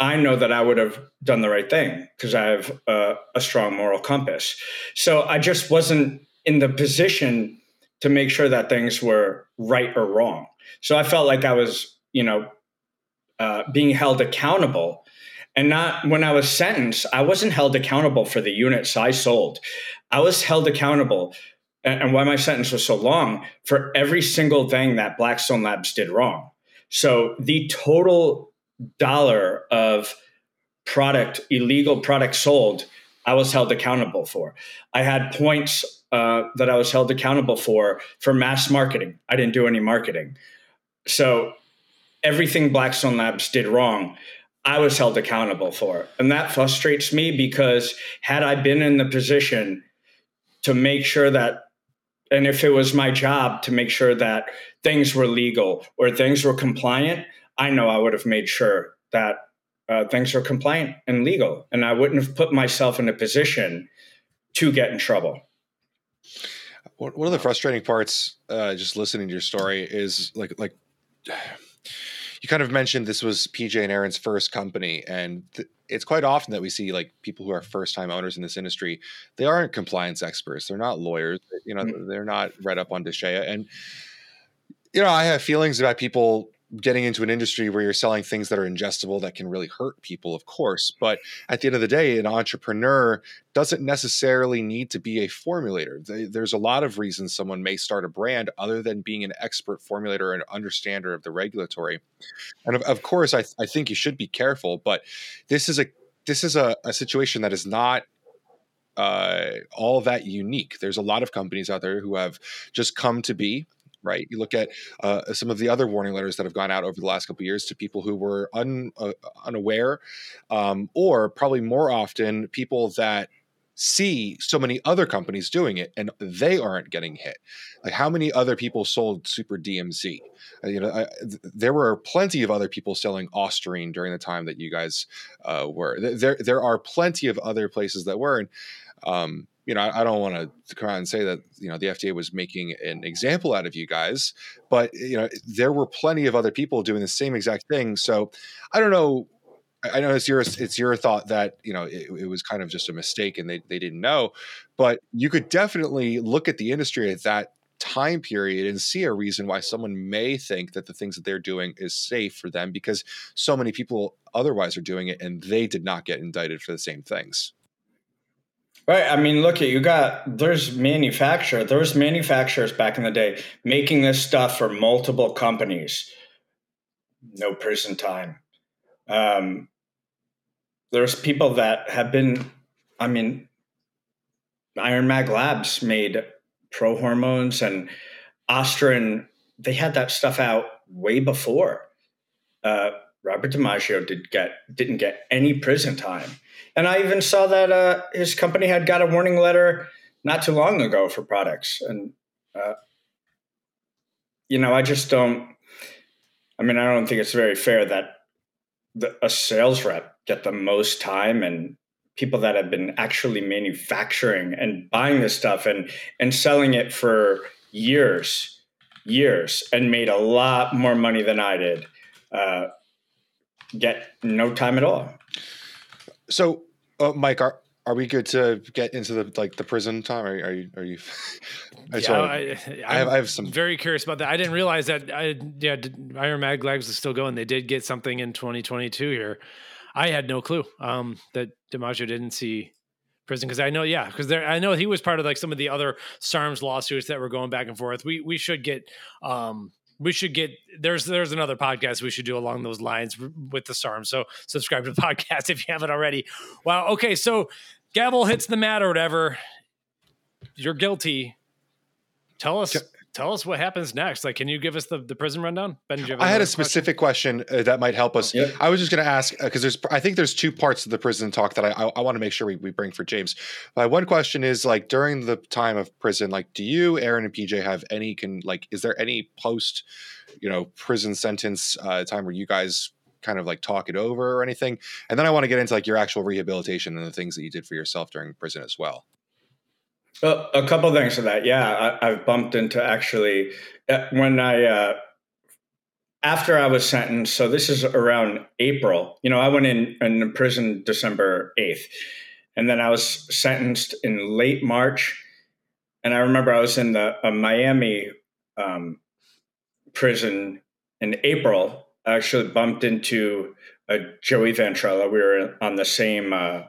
I know that I would have done the right thing because I have a, strong moral compass. So I just wasn't in the position to make sure that things were right or wrong. So I felt like I was, you know, uh, being held accountable. And not when I was sentenced, I wasn't held accountable for the units I sold. I was held accountable, and, and why my sentence was so long for every single thing that Blackstone Labs did wrong. So the total dollar of product, illegal product sold, I was held accountable for. I had points uh, that I was held accountable for for mass marketing. I didn't do any marketing. So everything Blackstone Labs did wrong, I was held accountable for. And that frustrates me because had I been in the position to make sure that, and if it was my job to make sure that things were legal or things were compliant, I know I would have made sure that uh, things are compliant and legal, and I wouldn't have put myself in a position to get in trouble. One of the frustrating parts, uh, just listening to your story, is like like you kind of mentioned this was PJ and Aaron's first company, and th- it's quite often that we see like people who are first time owners in this industry. They aren't compliance experts. They're not lawyers. You know, mm-hmm. they're not read up on DSHEA, and you know, I have feelings about people getting into an industry where you're selling things that are ingestible that can really hurt people, of course. But at the end of the day, an entrepreneur doesn't necessarily need to be a formulator. There's a lot of reasons someone may start a brand other than being an expert formulator and understander of the regulatory. And of, of course, I, I think you should be careful, but this is a this is a, a situation that is not uh, all that unique. There's a lot of companies out there who have just come to be right? You look at uh, some of the other warning letters that have gone out over the last couple years to people who were un, uh, unaware, um, or probably more often people that see so many other companies doing it and they aren't getting hit. Like how many other people sold super dmz uh, you know I, th- there were plenty of other people selling Ostarine during the time that you guys uh, were. There there are plenty of other places that were and um, you know, I, I don't want to come out and say that you know the FDA was making an example out of you guys, but you know there were plenty of other people doing the same exact thing. So I don't know. I know it's your it's your thought that you know it, it was kind of just a mistake and they they didn't know, but you could definitely look at the industry at that time period and see a reason why someone may think that the things that they're doing is safe for them because so many people otherwise are doing it and they did not get indicted for the same things. Right. I mean, look at you got there's manufacturer. There was manufacturers back in the day making this stuff for multiple companies. No prison time. Um, there's people that have been. I mean, IronMag Labs made pro hormones and Ostarine. They had that stuff out way before. Uh, Robert DiMaggio did get didn't get any prison time and I even saw that uh, his company had got a warning letter not too long ago for products. And, uh, you know, I just don't, I mean, I don't think it's very fair that the, a sales rep get the most time and people that have been actually manufacturing and buying this stuff and, and selling it for years, years, and made a lot more money than I did, uh, get no time at all. So uh, Mike, are are we good to get into the like the prison time? Are, are you are you? I, yeah, I, I, have, I have some very curious about that. I didn't realize that. I yeah, IronMag Labs is still going. They did get something in 2022 here. I had no clue um, that DiMaggio didn't see prison because I know, yeah, because there I know he was part of like some of the other SARMS lawsuits that were going back and forth. We we should get um we should get there's there's another podcast we should do along those lines with the SARM. So subscribe to the podcast if you haven't already. Wow. Okay, so gavel hits the mat or whatever. You're guilty. Tell us tell us what happens next. Like, can you give us the, the prison rundown? Ben, I had a specific question, question uh, that might help us. Yep. I was just going to ask because uh, there's, I think there's two parts of the prison talk that I, I, I want to make sure we, we bring for James. My one question is like during the time of prison, like, do you, Aaron and PJ, have any can like, is there any post, you know, prison sentence uh, time where you guys kind of like talk it over or anything? And then I want to get into like your actual rehabilitation and the things that you did for yourself during prison as well. Uh, a couple things to that. Yeah, I, have bumped into actually uh, when I uh, after I was sentenced. So this is around April. You know, I went in in prison December eighth, and then I was sentenced in late March. And I remember I was in the Miami um, prison in April. I actually bumped into a Joey Ventrella. We were on the same uh,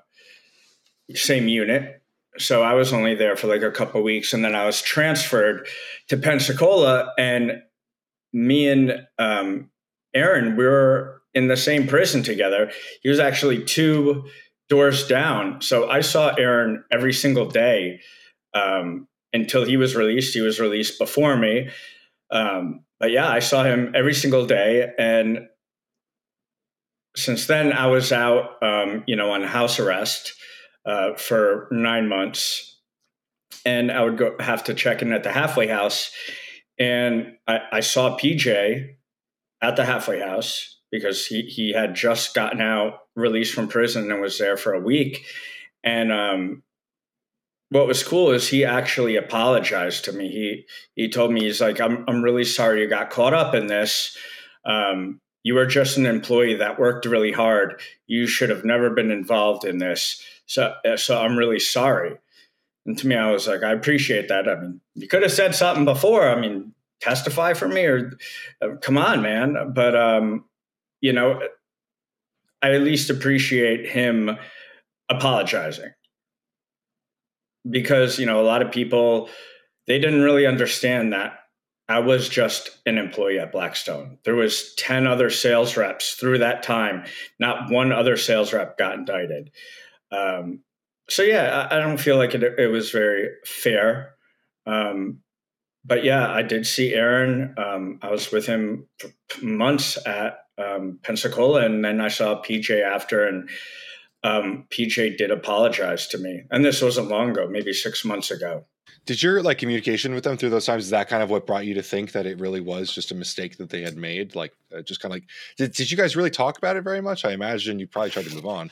same unit so I was only there for like a couple weeks, and then I was transferred to Pensacola. And me and um, Aaron, we were in the same prison together. He was actually two doors down, so I saw Aaron every single day um, until he was released. He was released before me, um, but yeah, I saw him every single day, and since then I was out, um, you know, on house arrest uh, for nine months, and I would go have to check in at the halfway house, and I, I saw PJ at the halfway house because he he had just gotten out, released from prison, and was there for a week, and um, what was cool is he actually apologized to me. He he told me he's like, I'm I'm really sorry you got caught up in this. Um, you were just an employee that worked really hard. You should have never been involved in this. So, uh, so I'm really sorry. And to me, I was like, I appreciate that. I mean, you could have said something before. I mean, testify for me or uh, come on, man. But, um, you know, I at least appreciate him apologizing because, you know, a lot of people, they didn't really understand that I was just an employee at Blackstone. There was 10 other sales reps through that time. Not one other sales rep got indicted. Um, so yeah, I, I, don't feel like it, it was very fair. Um, but yeah, I did see Aaron. Um, I was with him months at um, Pensacola, and then I saw PJ after, and um, PJ did apologize to me. And this wasn't long ago, maybe six months ago. Did your like communication with them through those times? Is that kind of what brought you to think that it really was just a mistake that they had made? Like, uh, just kind of like, did, did you guys really talk about it very much? I imagine you probably tried to move on.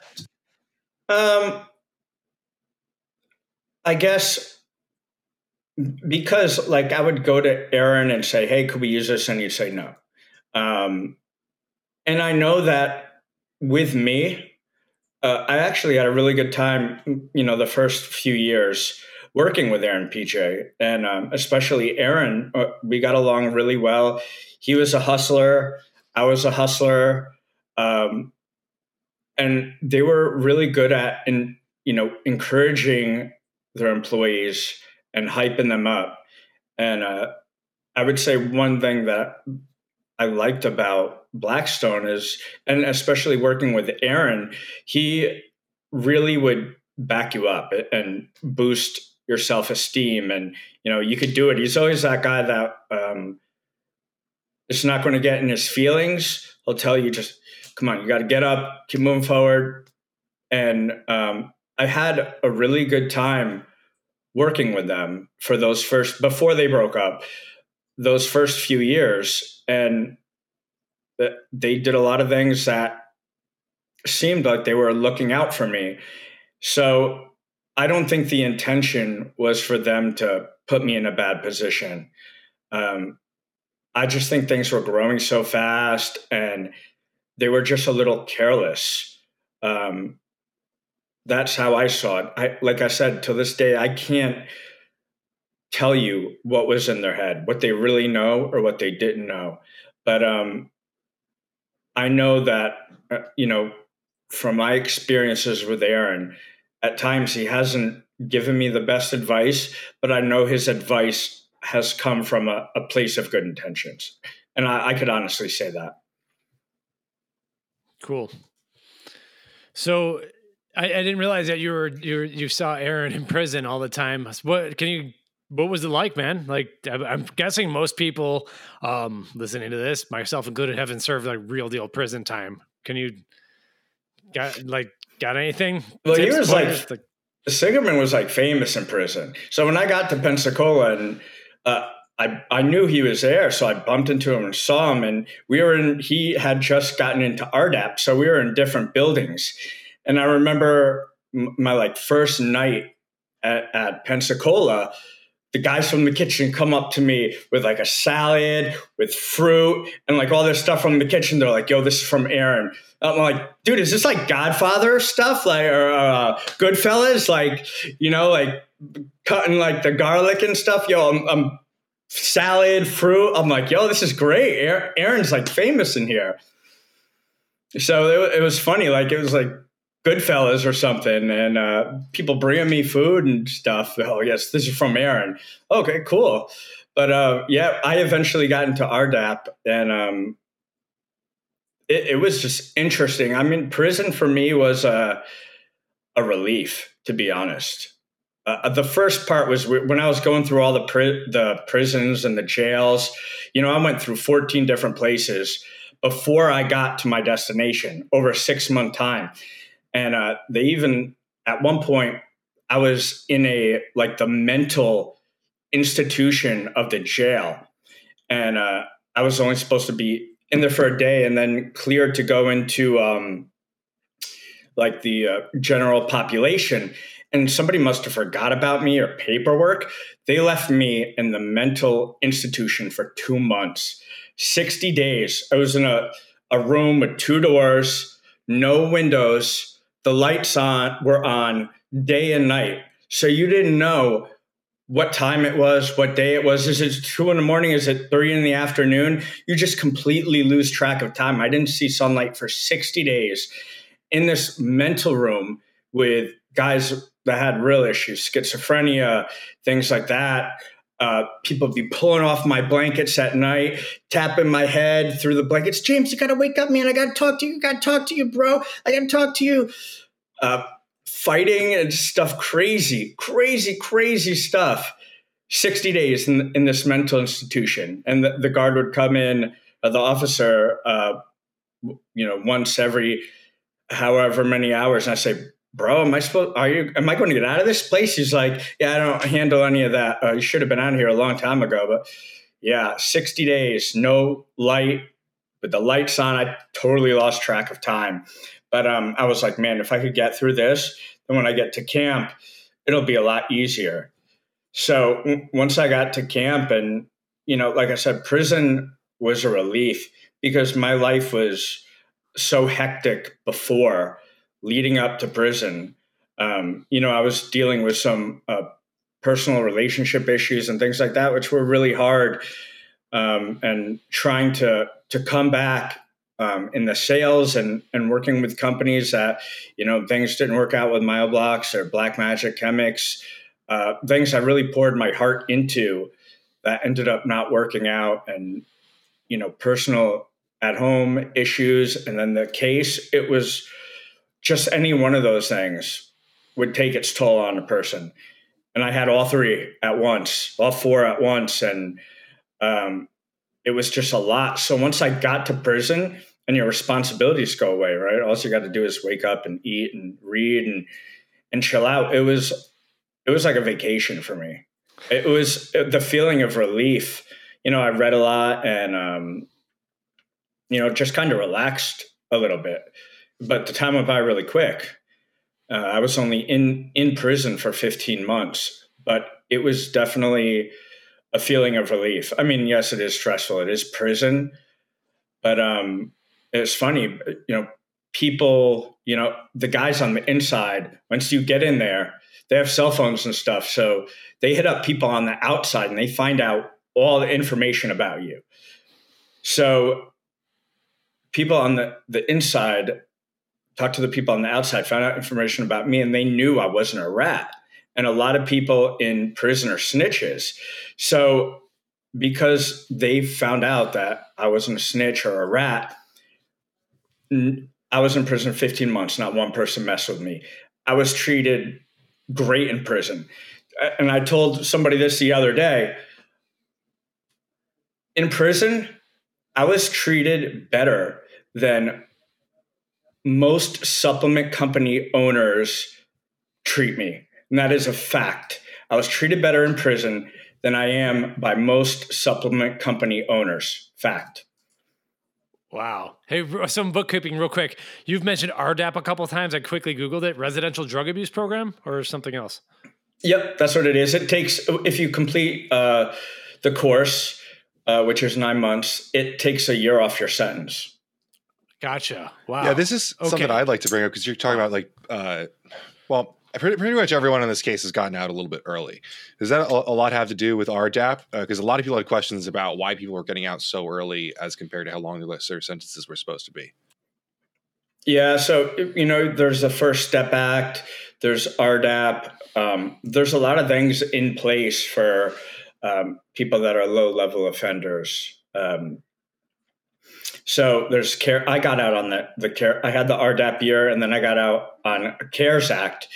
Um, I guess because like I would go to Aaron and say, "Hey, could we use this?" and he'd say no. Um, and I know that with me, uh, I actually had a really good time. You know, the first few years working with Aaron PJ, and um, especially Aaron, uh, we got along really well. He was a hustler. I was a hustler. Um, and they were really good at you know encouraging their employees and hyping them up. And uh, i would say one thing that i liked about blackstone is and especially working with aaron he really would back you up and boost your self-esteem. And you know you could do it. He's always that guy that um, is not going to get in his feelings. He'll tell you just come on, you got to get up, keep moving forward. And um, I had a really good time working with them for those first, before they broke up, those first few years. And they did a lot of things that seemed like they were looking out for me. So I don't think the intention was for them to put me in a bad position. Um, I just think things were growing so fast and they were just a little careless. Um, that's how I saw it. I, like I said, to this day, I can't tell you what was in their head, what they really know or what they didn't know. But um, I know that, uh, you know, from my experiences with Aaron, at times he hasn't given me the best advice, but I know his advice has come from a, a place of good intentions. And I, I could honestly say that. Cool. So I, I, didn't realize that you were you you saw Aaron in prison all the time. What can you? What was it like, man? Like I'm guessing most people um, listening to this, myself included, haven't served like real deal prison time. Can you got like got anything? Well, he was like, like Singerman was like famous in prison. So when I got to Pensacola and uh, I, I knew he was there, so I bumped into him and saw him. And we were in, he had just gotten into RDAP, so we were in different buildings. And I remember my like first night at, at Pensacola, the guys from the kitchen come up to me with like a salad with fruit and like all this stuff from the kitchen. They're like, "Yo, this is from Aaron." I'm like, "Dude, is this like Godfather stuff, like or uh, Goodfellas, like you know, like cutting like the garlic and stuff?" Yo, I'm, I'm salad, fruit. I'm like, "Yo, this is great." Aaron's like famous in here. So it, it was funny. Like it was like Goodfellas or something, and uh, people bringing me food and stuff. Oh, yes, this is from Aaron. Okay, cool. But uh, yeah, I eventually got into RDAP, and um, it, it, was just interesting. I mean, prison for me was a, a relief, to be honest. Uh, the first part was when I was going through all the pri- the prisons and the jails. You know, I went through 14 different places before I got to my destination over a six month time and uh, they even at one point I was in a like the mental institution of the jail, and uh, I was only supposed to be in there for a day and then cleared to go into um, like the uh, general population. And somebody must have forgot about me or paperwork. They left me in the mental institution for two months, 60 days. I was in a, a room with two doors, no windows, the lights on were on day and night. So you didn't know what time it was, what day it was. Is it two in the morning? Is it three in the afternoon? You just completely lose track of time. I didn't see sunlight for 60 days in this mental room with guys that had real issues, schizophrenia, things like that. Uh, people be pulling off my blankets at night, tapping my head through the blankets. James, you got to wake up, man. I got to talk to you. I got to talk to you, bro. I got to talk to you. Uh, fighting and stuff, crazy, crazy, crazy stuff. 60 days in, in this mental institution. And the, the guard would come in, uh, the officer, uh, you know, once every however many hours. And I say, bro, am I supposed, are you, am I going to get out of this place? He's like, yeah, I don't handle any of that. Uh, you should have been out here a long time ago. But yeah, 60 days, no light. With the lights on, I totally lost track of time. But um, I was like, man, if I could get through this, then when I get to camp, it'll be a lot easier. So w- once I got to camp, and you know, like I said, prison was a relief because my life was so hectic before leading up to prison. Um, you know, I was dealing with some uh, personal relationship issues and things like that, which were really hard. Um, and trying to to come back um, in the sales and and working with companies that you know things didn't work out with Myoblox or Black Magic Chemix, uh, things I really poured my heart into that ended up not working out, and you know personal at home issues, and then the case it was just any one of those things would take its toll on a person. And I had all three at once, all four at once. And um, it was just a lot. So once I got to prison and your responsibilities go away, right? All you got to do is wake up and eat and read and and chill out. It was it was like a vacation for me. It was the feeling of relief. You know, I read a lot and um, you know, just kind of relaxed a little bit. But the time went by really quick. Uh, I was only in in prison for 15 months, but it was definitely a feeling of relief. I mean, yes, it is stressful. It is prison, but um, it's funny, you know, people, you know, the guys on the inside, once you get in there, they have cell phones and stuff. So they hit up people on the outside and they find out all the information about you. So people on the, the inside talked to the people on the outside, found out information about me, and they knew I wasn't a rat. And a lot of people in prison are snitches. So because they found out that I wasn't a snitch or a rat, I was in prison 15 months. Not one person messed with me. I was treated great in prison. And I told somebody this the other day. In prison, I was treated better than most supplement company owners treat me. And that is a fact. I was treated better in prison than I am by most supplement company owners. Fact. Wow. Hey, some bookkeeping real quick. You've mentioned RDAP a couple times. I quickly Googled it. Residential Drug Abuse Program or something else? Yep, that's what it is. It takes, if you complete uh, the course, uh, which is nine months, it takes a year off your sentence. Gotcha. Wow. Yeah, this is okay. something I'd like to bring up because you're talking about like, uh, well, pretty, pretty much everyone in this case has gotten out a little bit early. Does that a, a lot have to do with RDAP? Because uh, a lot of people had questions about why people were getting out so early as compared to how long their sentences were supposed to be. Yeah, so you know, there's the First Step Act, there's RDAP, um, there's a lot of things in place for um, people that are low level offenders. Um, so there's care. I got out on the the care. I had the RDAP year, and then I got out on CARES Act,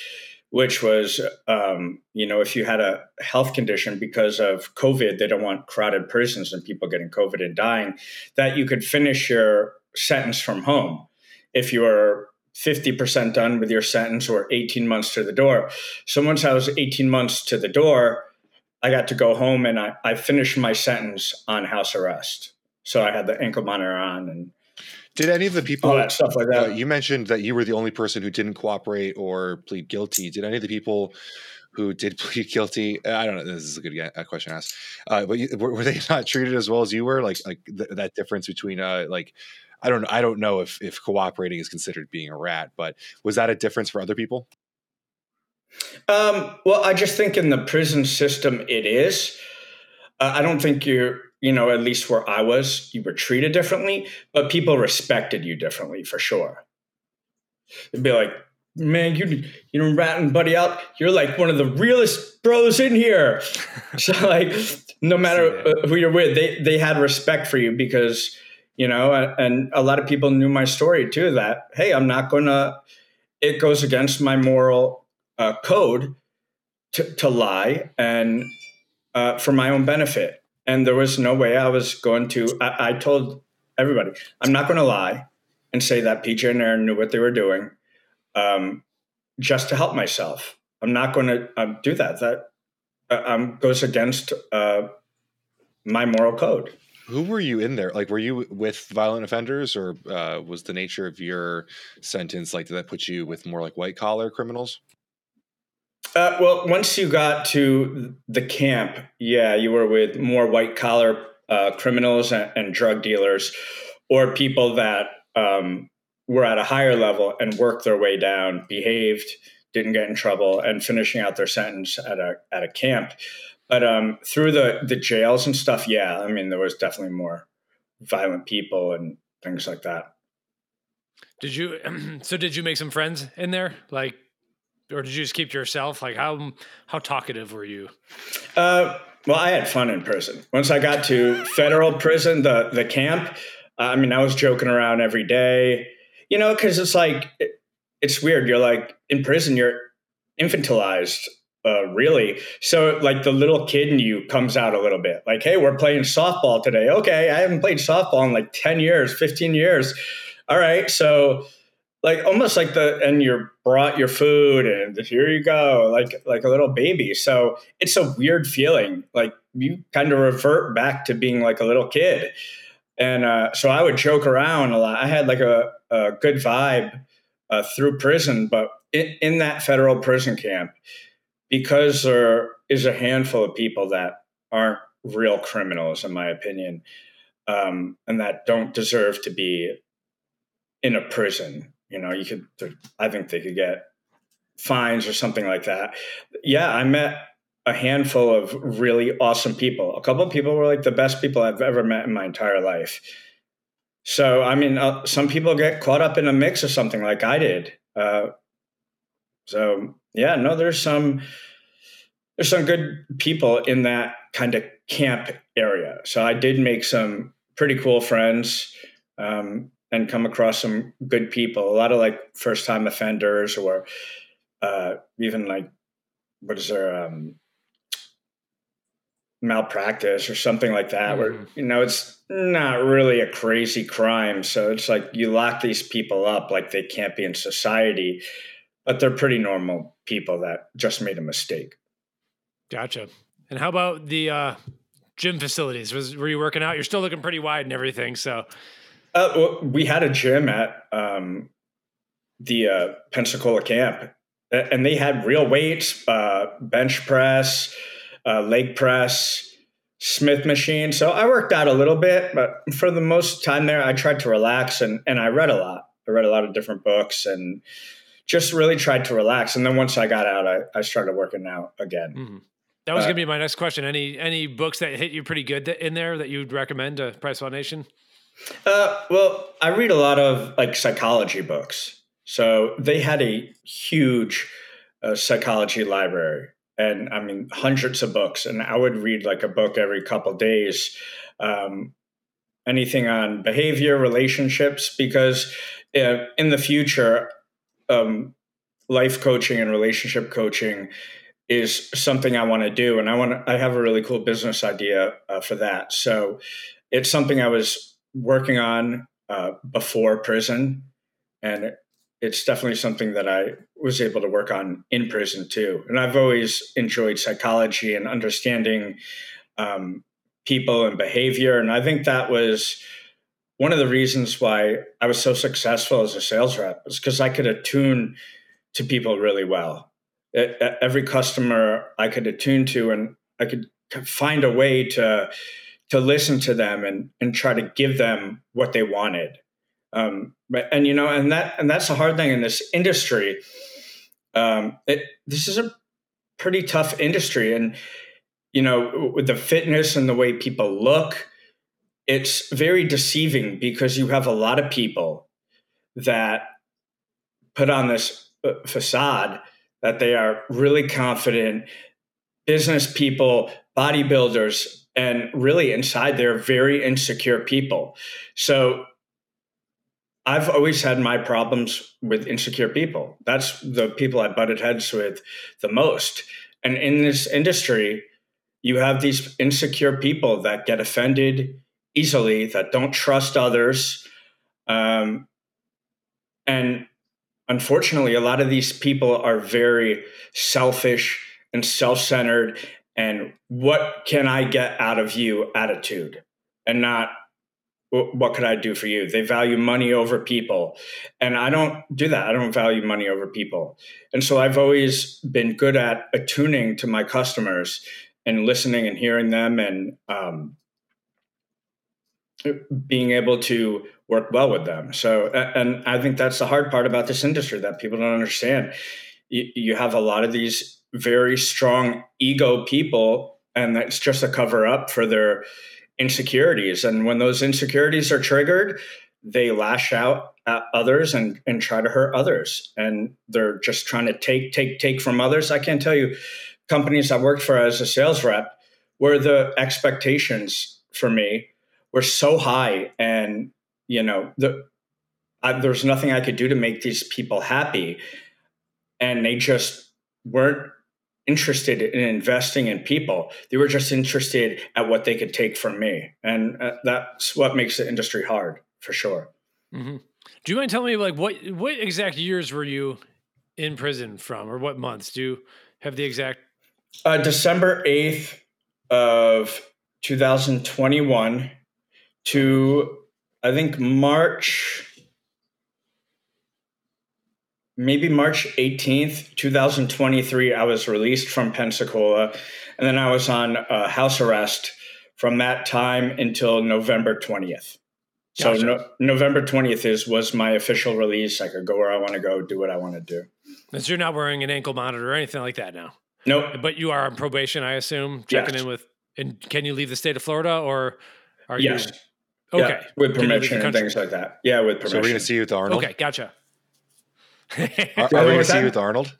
which was, um, you know, if you had a health condition because of COVID, they don't want crowded prisons and people getting COVID and dying, that you could finish your sentence from home. If you were 50% done with your sentence or 18 months to the door. So once I was 18 months to the door, I got to go home and I, I finished my sentence on house arrest. So I had the ankle monitor on and did any of the people all that stuff like that? Uh, you mentioned that you were the only person who didn't cooperate or plead guilty. Did any of the people who did plead guilty? I don't know. This is a good question to ask. Uh, but you, were, were, they not treated as well as you were? Like like th- that difference between uh, like I don't I don't know if if cooperating is considered being a rat, but was that a difference for other people? Um, well, I just think in the prison system it is. Uh, I don't think you're you know, at least where I was, you were treated differently, but people respected you differently for sure. They'd be like, man, you you know, ratting buddy out. You're like one of the realest bros in here. so like, no matter who you're with, they they had respect for you because you know, and a lot of people knew my story too. That hey, I'm not gonna. It goes against my moral uh, code to, to lie and uh, for my own benefit and there was no way I was going to. I, I told everybody, I'm not going to lie and say that PJ and Aaron knew what they were doing, um, just to help myself. I'm not going to uh, do that. That uh, um, goes against uh, my moral code. Who were you in there? Like, were you with violent offenders, or uh, was the nature of your sentence like did that put you with more like white collar criminals? Uh, well, once you got to the camp, yeah, you were with more white collar uh, criminals and, and, drug dealers, or people that um, were at a higher level and worked their way down, behaved, didn't get in trouble, and finishing out their sentence at a at a camp. But um, through the the jails and stuff, yeah, I mean, there was definitely more violent people and things like that. Did you? So did you make some friends in there? Like or did you just keep to yourself? Like how how talkative were you? Uh, well, I had fun in prison. Once I got to federal prison, the the camp, uh, I mean, I was joking around every day, you know, because it's like it, it's weird. You're like in prison, you're infantilized, uh, really. So like the little kid in you comes out a little bit. Like, hey, we're playing softball today. Okay, I haven't played softball in like ten years, fifteen years. All right, so like almost like the and you're brought your food and here you go like like a little baby. So it's a weird feeling like you kind of revert back to being like a little kid. And uh, so i would joke around a lot. I had like a, a good vibe uh, through prison but in, in that federal prison camp because there is a handful of people that aren't real criminals in my opinion um, and that don't deserve to be in a prison you know, you could, I think they could get fines or something like that. Yeah, I met a handful of really awesome people. A couple of people were like the best people I've ever met in my entire life. So, I mean, uh, some people get caught up in a mix of something like I did. Uh, so, yeah, no, there's some there's some good people in that kind of camp area. So I did make some pretty cool friends um, and come across some good people. A lot of like first time offenders or uh, even like what is there um, malpractice or something like that, mm-hmm. where you know it's not really a crazy crime. So it's like you lock these people up like they can't be in society, but they're pretty normal people that just made a mistake. Gotcha. And how about the uh, gym facilities? Was were you working out? You're still looking pretty wide and everything. So, uh, well, we had a gym at um, the uh, Pensacola camp, and they had real weights, uh, bench press, uh, leg press, Smith machine. So I worked out a little bit, but for the most time there, I tried to relax and and I read a lot. I read a lot of different books and just really tried to relax. And then once I got out, I, I started working out again. Mm-hmm. That was uh, going to be my next question. Any any books that hit you pretty good in there that you'd recommend to PricePlow Nation? Uh, well, I read a lot of like psychology books. So they had a huge uh, psychology library, and I mean hundreds of books. And I would read like a book every couple days. Um, anything on behavior, relationships, because uh, in the future, um, life coaching and relationship coaching is something I want to do, and I want I have a really cool business idea uh, for that. So it's something I was working on uh, before prison, and it's definitely something that I was able to work on in prison too. And I've always enjoyed psychology and understanding um, people and behavior, and I think that was one of the reasons why I was so successful as a sales rep is because I could attune to people really well. Every customer I could attune to, and I could find a way to to listen to them and and try to give them what they wanted. Um, but, and you know, and that and that's the hard thing in this industry. Um, it, this is a pretty tough industry, and you know, with the fitness and the way people look, it's very deceiving because you have a lot of people that put on this uh, facade that they are really confident business people, bodybuilders, and really inside they're very insecure people. So I've always had my problems with insecure people. That's the people I butted heads with the most. And in this industry, you have these insecure people that get offended easily, that don't trust others. Um, and unfortunately, a lot of these people are very selfish and self centered and what can I get out of you attitude and not what could I do for you? They value money over people. And I don't do that. I don't value money over people. And so I've always been good at attuning to my customers and listening and hearing them and um, being able to work well with them. So, and I think that's the hard part about this industry that people don't understand. You, you have a lot of these very strong ego people, and that's just a cover up for their insecurities. And when those insecurities are triggered, they lash out at others and, and try to hurt others. And they're just trying to take, take, take from others. I can't tell you companies I worked for as a sales rep where the expectations for me were so high and you know the I, there's nothing i could do to make these people happy and they just weren't interested in investing in people. They were just interested at what they could take from me. And uh, that's what makes the industry hard for sure. Mm-hmm. do you mind telling me like what what exact years were you in prison from or what months? Do you have the exact uh, december 8th of 2021 to I think March, maybe March 18th, 2023, I was released from Pensacola. And then I was on uh, house arrest from that time until November 20th. Gotcha. So no, November 20th is was my official release. I could go where I want to go, do what I want to do. And so you're not wearing an ankle monitor or anything like that now? Nope. But you are on probation, I assume, checking yes. in with, and can you leave the state of Florida or are yes. you? Okay, yeah, with permission and things like that. Yeah, with permission. So we're going to see you with Arnold. Okay, gotcha. Are, are we going to see you with Arnold?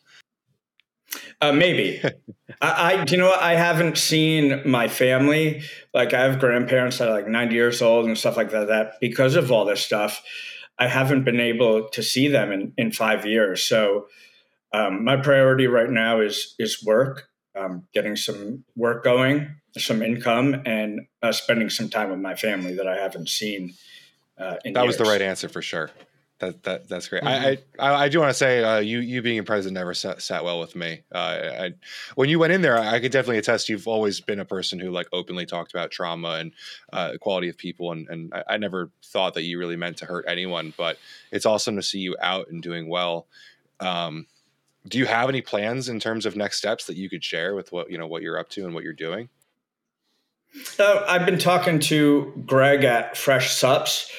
Uh, maybe. I, I, you know what? I haven't seen my family. Like I have grandparents that are like 90 years old and stuff like that. That because of all this stuff, I haven't been able to see them in, in five years. So um, my priority right now is is work, um, getting some work going, some income, and uh, spending some time with my family that I haven't seen. Uh, that years. was the right answer for sure. That, that that's great. Mm-hmm. I, I I do want to say uh, you you being in president never sat, sat well with me. Uh, I, when you went in there, I could definitely attest. You've always been a person who like openly talked about trauma and uh, quality of people, and and I, I, never thought that you really meant to hurt anyone. But it's awesome to see you out and doing well. Um, do you have any plans in terms of next steps that you could share with what you know what you're up to and what you're doing? Uh, I've been talking to Greg at Fresh Supps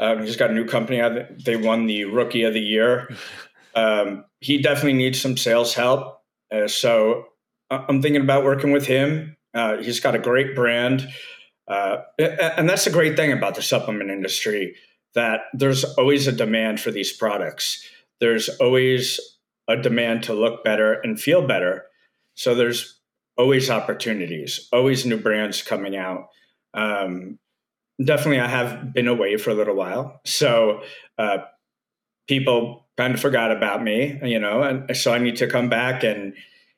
um, he's got a new company. They won the Rookie of the Year. Um, he definitely needs some sales help. Uh, so I'm thinking about working with him. Uh, he's got a great brand. Uh, and that's the great thing about the supplement industry that there's always a demand for these products. There's always a demand to look better and feel better. So there's always opportunities, always new brands coming out. Um, definitely I have been away for a little while. So uh, people kind of forgot about me, you know, and so I need to come back and,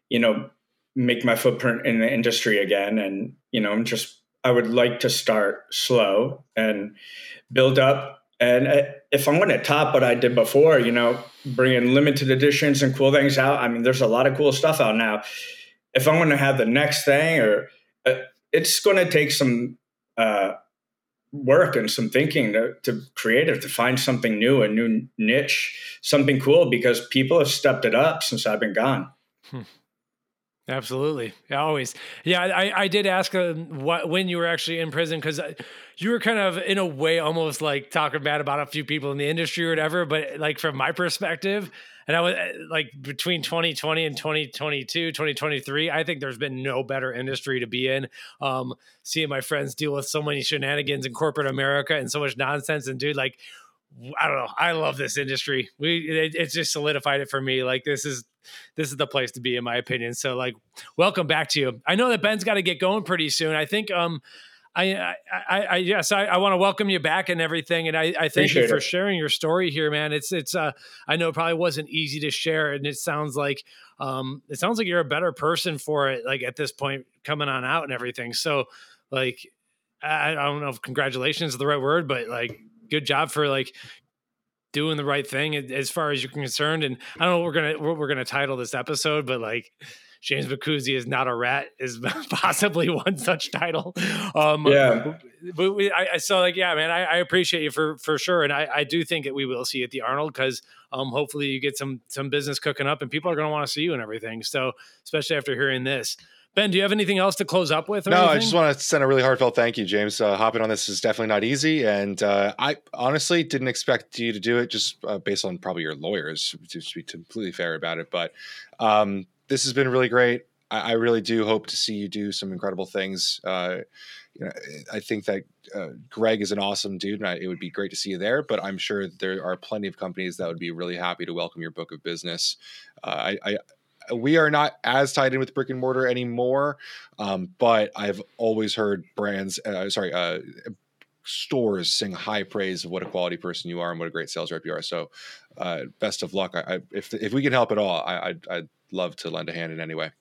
you know, make my footprint in the industry again. And, you know, I'm just, I would like to start slow and build up. And uh, if I'm going to top what I did before, you know, bringing limited editions and cool things out, I mean, there's a lot of cool stuff out now. If I'm going to have the next thing or uh, it's going to take some, uh, work and some thinking to, to create it, to find something new, a new niche, something cool, because people have stepped it up since I've been gone. Hmm. Absolutely, always. Yeah, I, I did ask uh, what when you were actually in prison because uh, you were kind of in a way almost like talking bad about a few people in the industry or whatever. But like from my perspective, and I was uh, like between 2020 and 2022, 2023, I think there's been no better industry to be in. Um, seeing my friends deal with so many shenanigans in corporate America and so much nonsense. And dude, like, I don't know. I love this industry. We it, it's just solidified it for me. Like this is this is the place to be, in my opinion. So like, welcome back to you. I know that Ben's got to get going pretty soon. I think um I, I, I, I yes, I, I want to welcome you back and everything, and I, I thank Appreciate you for it. sharing your story here, man. It's, it's, uh, I know it probably wasn't easy to share, and it sounds like, um, it sounds like you're a better person for it, like at this point, coming on out and everything. So, like, I, I don't know if congratulations is the right word, but like, good job for like doing the right thing as far as you're concerned. And I don't know what we're gonna what we're gonna title this episode, but like James Boccuzzi is not a rat is possibly one such title. Um, yeah, but we, I, I so like yeah, man, I, I, appreciate you for for sure, and I, I do think that we will see at the Arnold because um, hopefully you get some some business cooking up, and people are going to want to see you and everything. So especially after hearing this. Ben, do you have anything else to close up with? no, anything? I just want to send a really heartfelt thank you, James. Uh, hopping on this is definitely not easy, and uh, I honestly didn't expect you to do it just uh, based on probably your lawyers, to be completely fair about it. But um, this has been really great. I, I, really do hope to see you do some incredible things. Uh, you know, I think that uh, Greg is an awesome dude, and I, it would be great to see you there. But I'm sure there are plenty of companies that would be really happy to welcome your book of business. Uh, I, I, we are not as tied in with brick and mortar anymore, um, but I've always heard brands, uh, sorry, uh, stores sing high praise of what a quality person you are and what a great sales rep you are. So, uh, best of luck. I, I, if if we can help at all, I, I'd love to lend a hand in any way.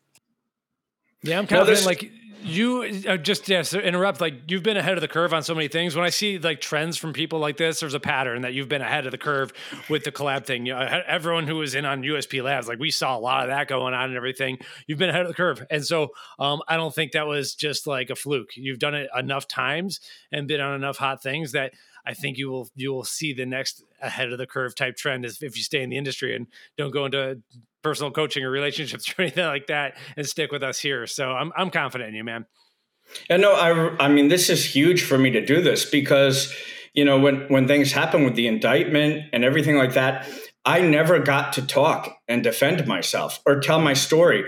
Yeah, I'm confident. like you, uh, just yeah, so interrupt. Like you've been ahead of the curve on so many things. When I see like trends from people like this, there's a pattern that you've been ahead of the curve with the collab thing. You know, everyone who was in on USP Labs, like we saw a lot of that going on and everything. You've been ahead of the curve, and so um, I don't think that was just like a fluke. You've done it enough times and been on enough hot things that I think you will you will see the next ahead of the curve type trend is if you stay in the industry and don't go into personal coaching or relationships or anything like that and stick with us here. So I'm I'm confident in you, man. And no, I I mean this is huge for me to do this because you know when when things happen with the indictment and everything like that, I never got to talk and defend myself or tell my story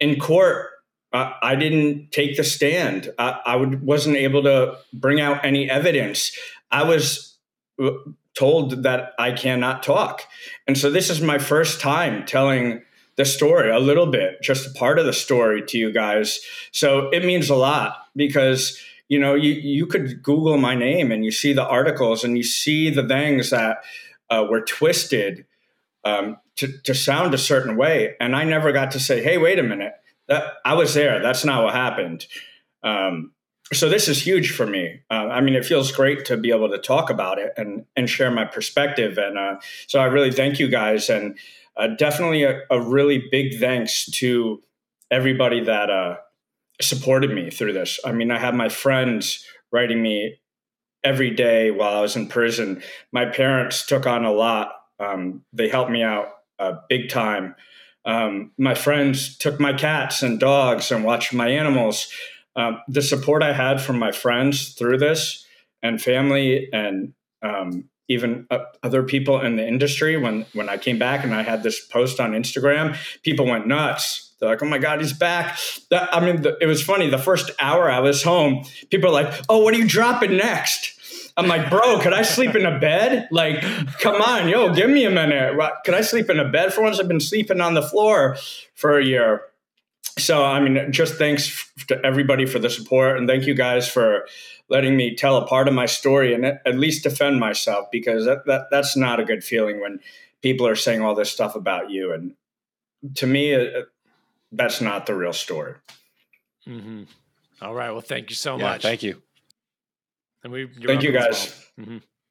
in court. I didn't take the stand. I, I would, wasn't able to bring out any evidence. I was uh, told that I cannot talk. And so this is my first time telling the story a little bit, just a part of the story to you guys. So it means a lot because you know you you could Google my name and you see the articles and you see the things that uh, were twisted um, to to sound a certain way, and I never got to say, "Hey, wait a minute, that I was there. That's not what happened." Um, so this is huge for me. Uh, I mean, it feels great to be able to talk about it and and share my perspective. And uh, so I really thank you guys, and uh, definitely a, a, really big thanks to everybody that uh, supported me through this. I mean, I had my friends writing me every day while I was in prison. My parents took on a lot. Um, they helped me out uh, big time. Um, my friends took my cats and dogs and watched my animals. Um, the support I had from my friends through this and family and um, even uh, other people in the industry when when I came back and I had this post on Instagram, people went nuts. They're like, "Oh my god, he's back!" That, I mean, the, it was funny. The first hour I was home, people are like, "Oh, what are you dropping next?" I'm like, "Bro, could I sleep in a bed? Like, come on, yo, give me a minute. Could I sleep in a bed for once? I've been sleeping on the floor for a year." So i mean just thanks to everybody for the support and thank you guys for letting me tell a part of my story and at least defend myself because that, that that's not a good feeling when people are saying all this stuff about you and to me it, that's not the real story mm-hmm. all right well thank you so yeah, much thank you and we thank you guys well. mm-hmm.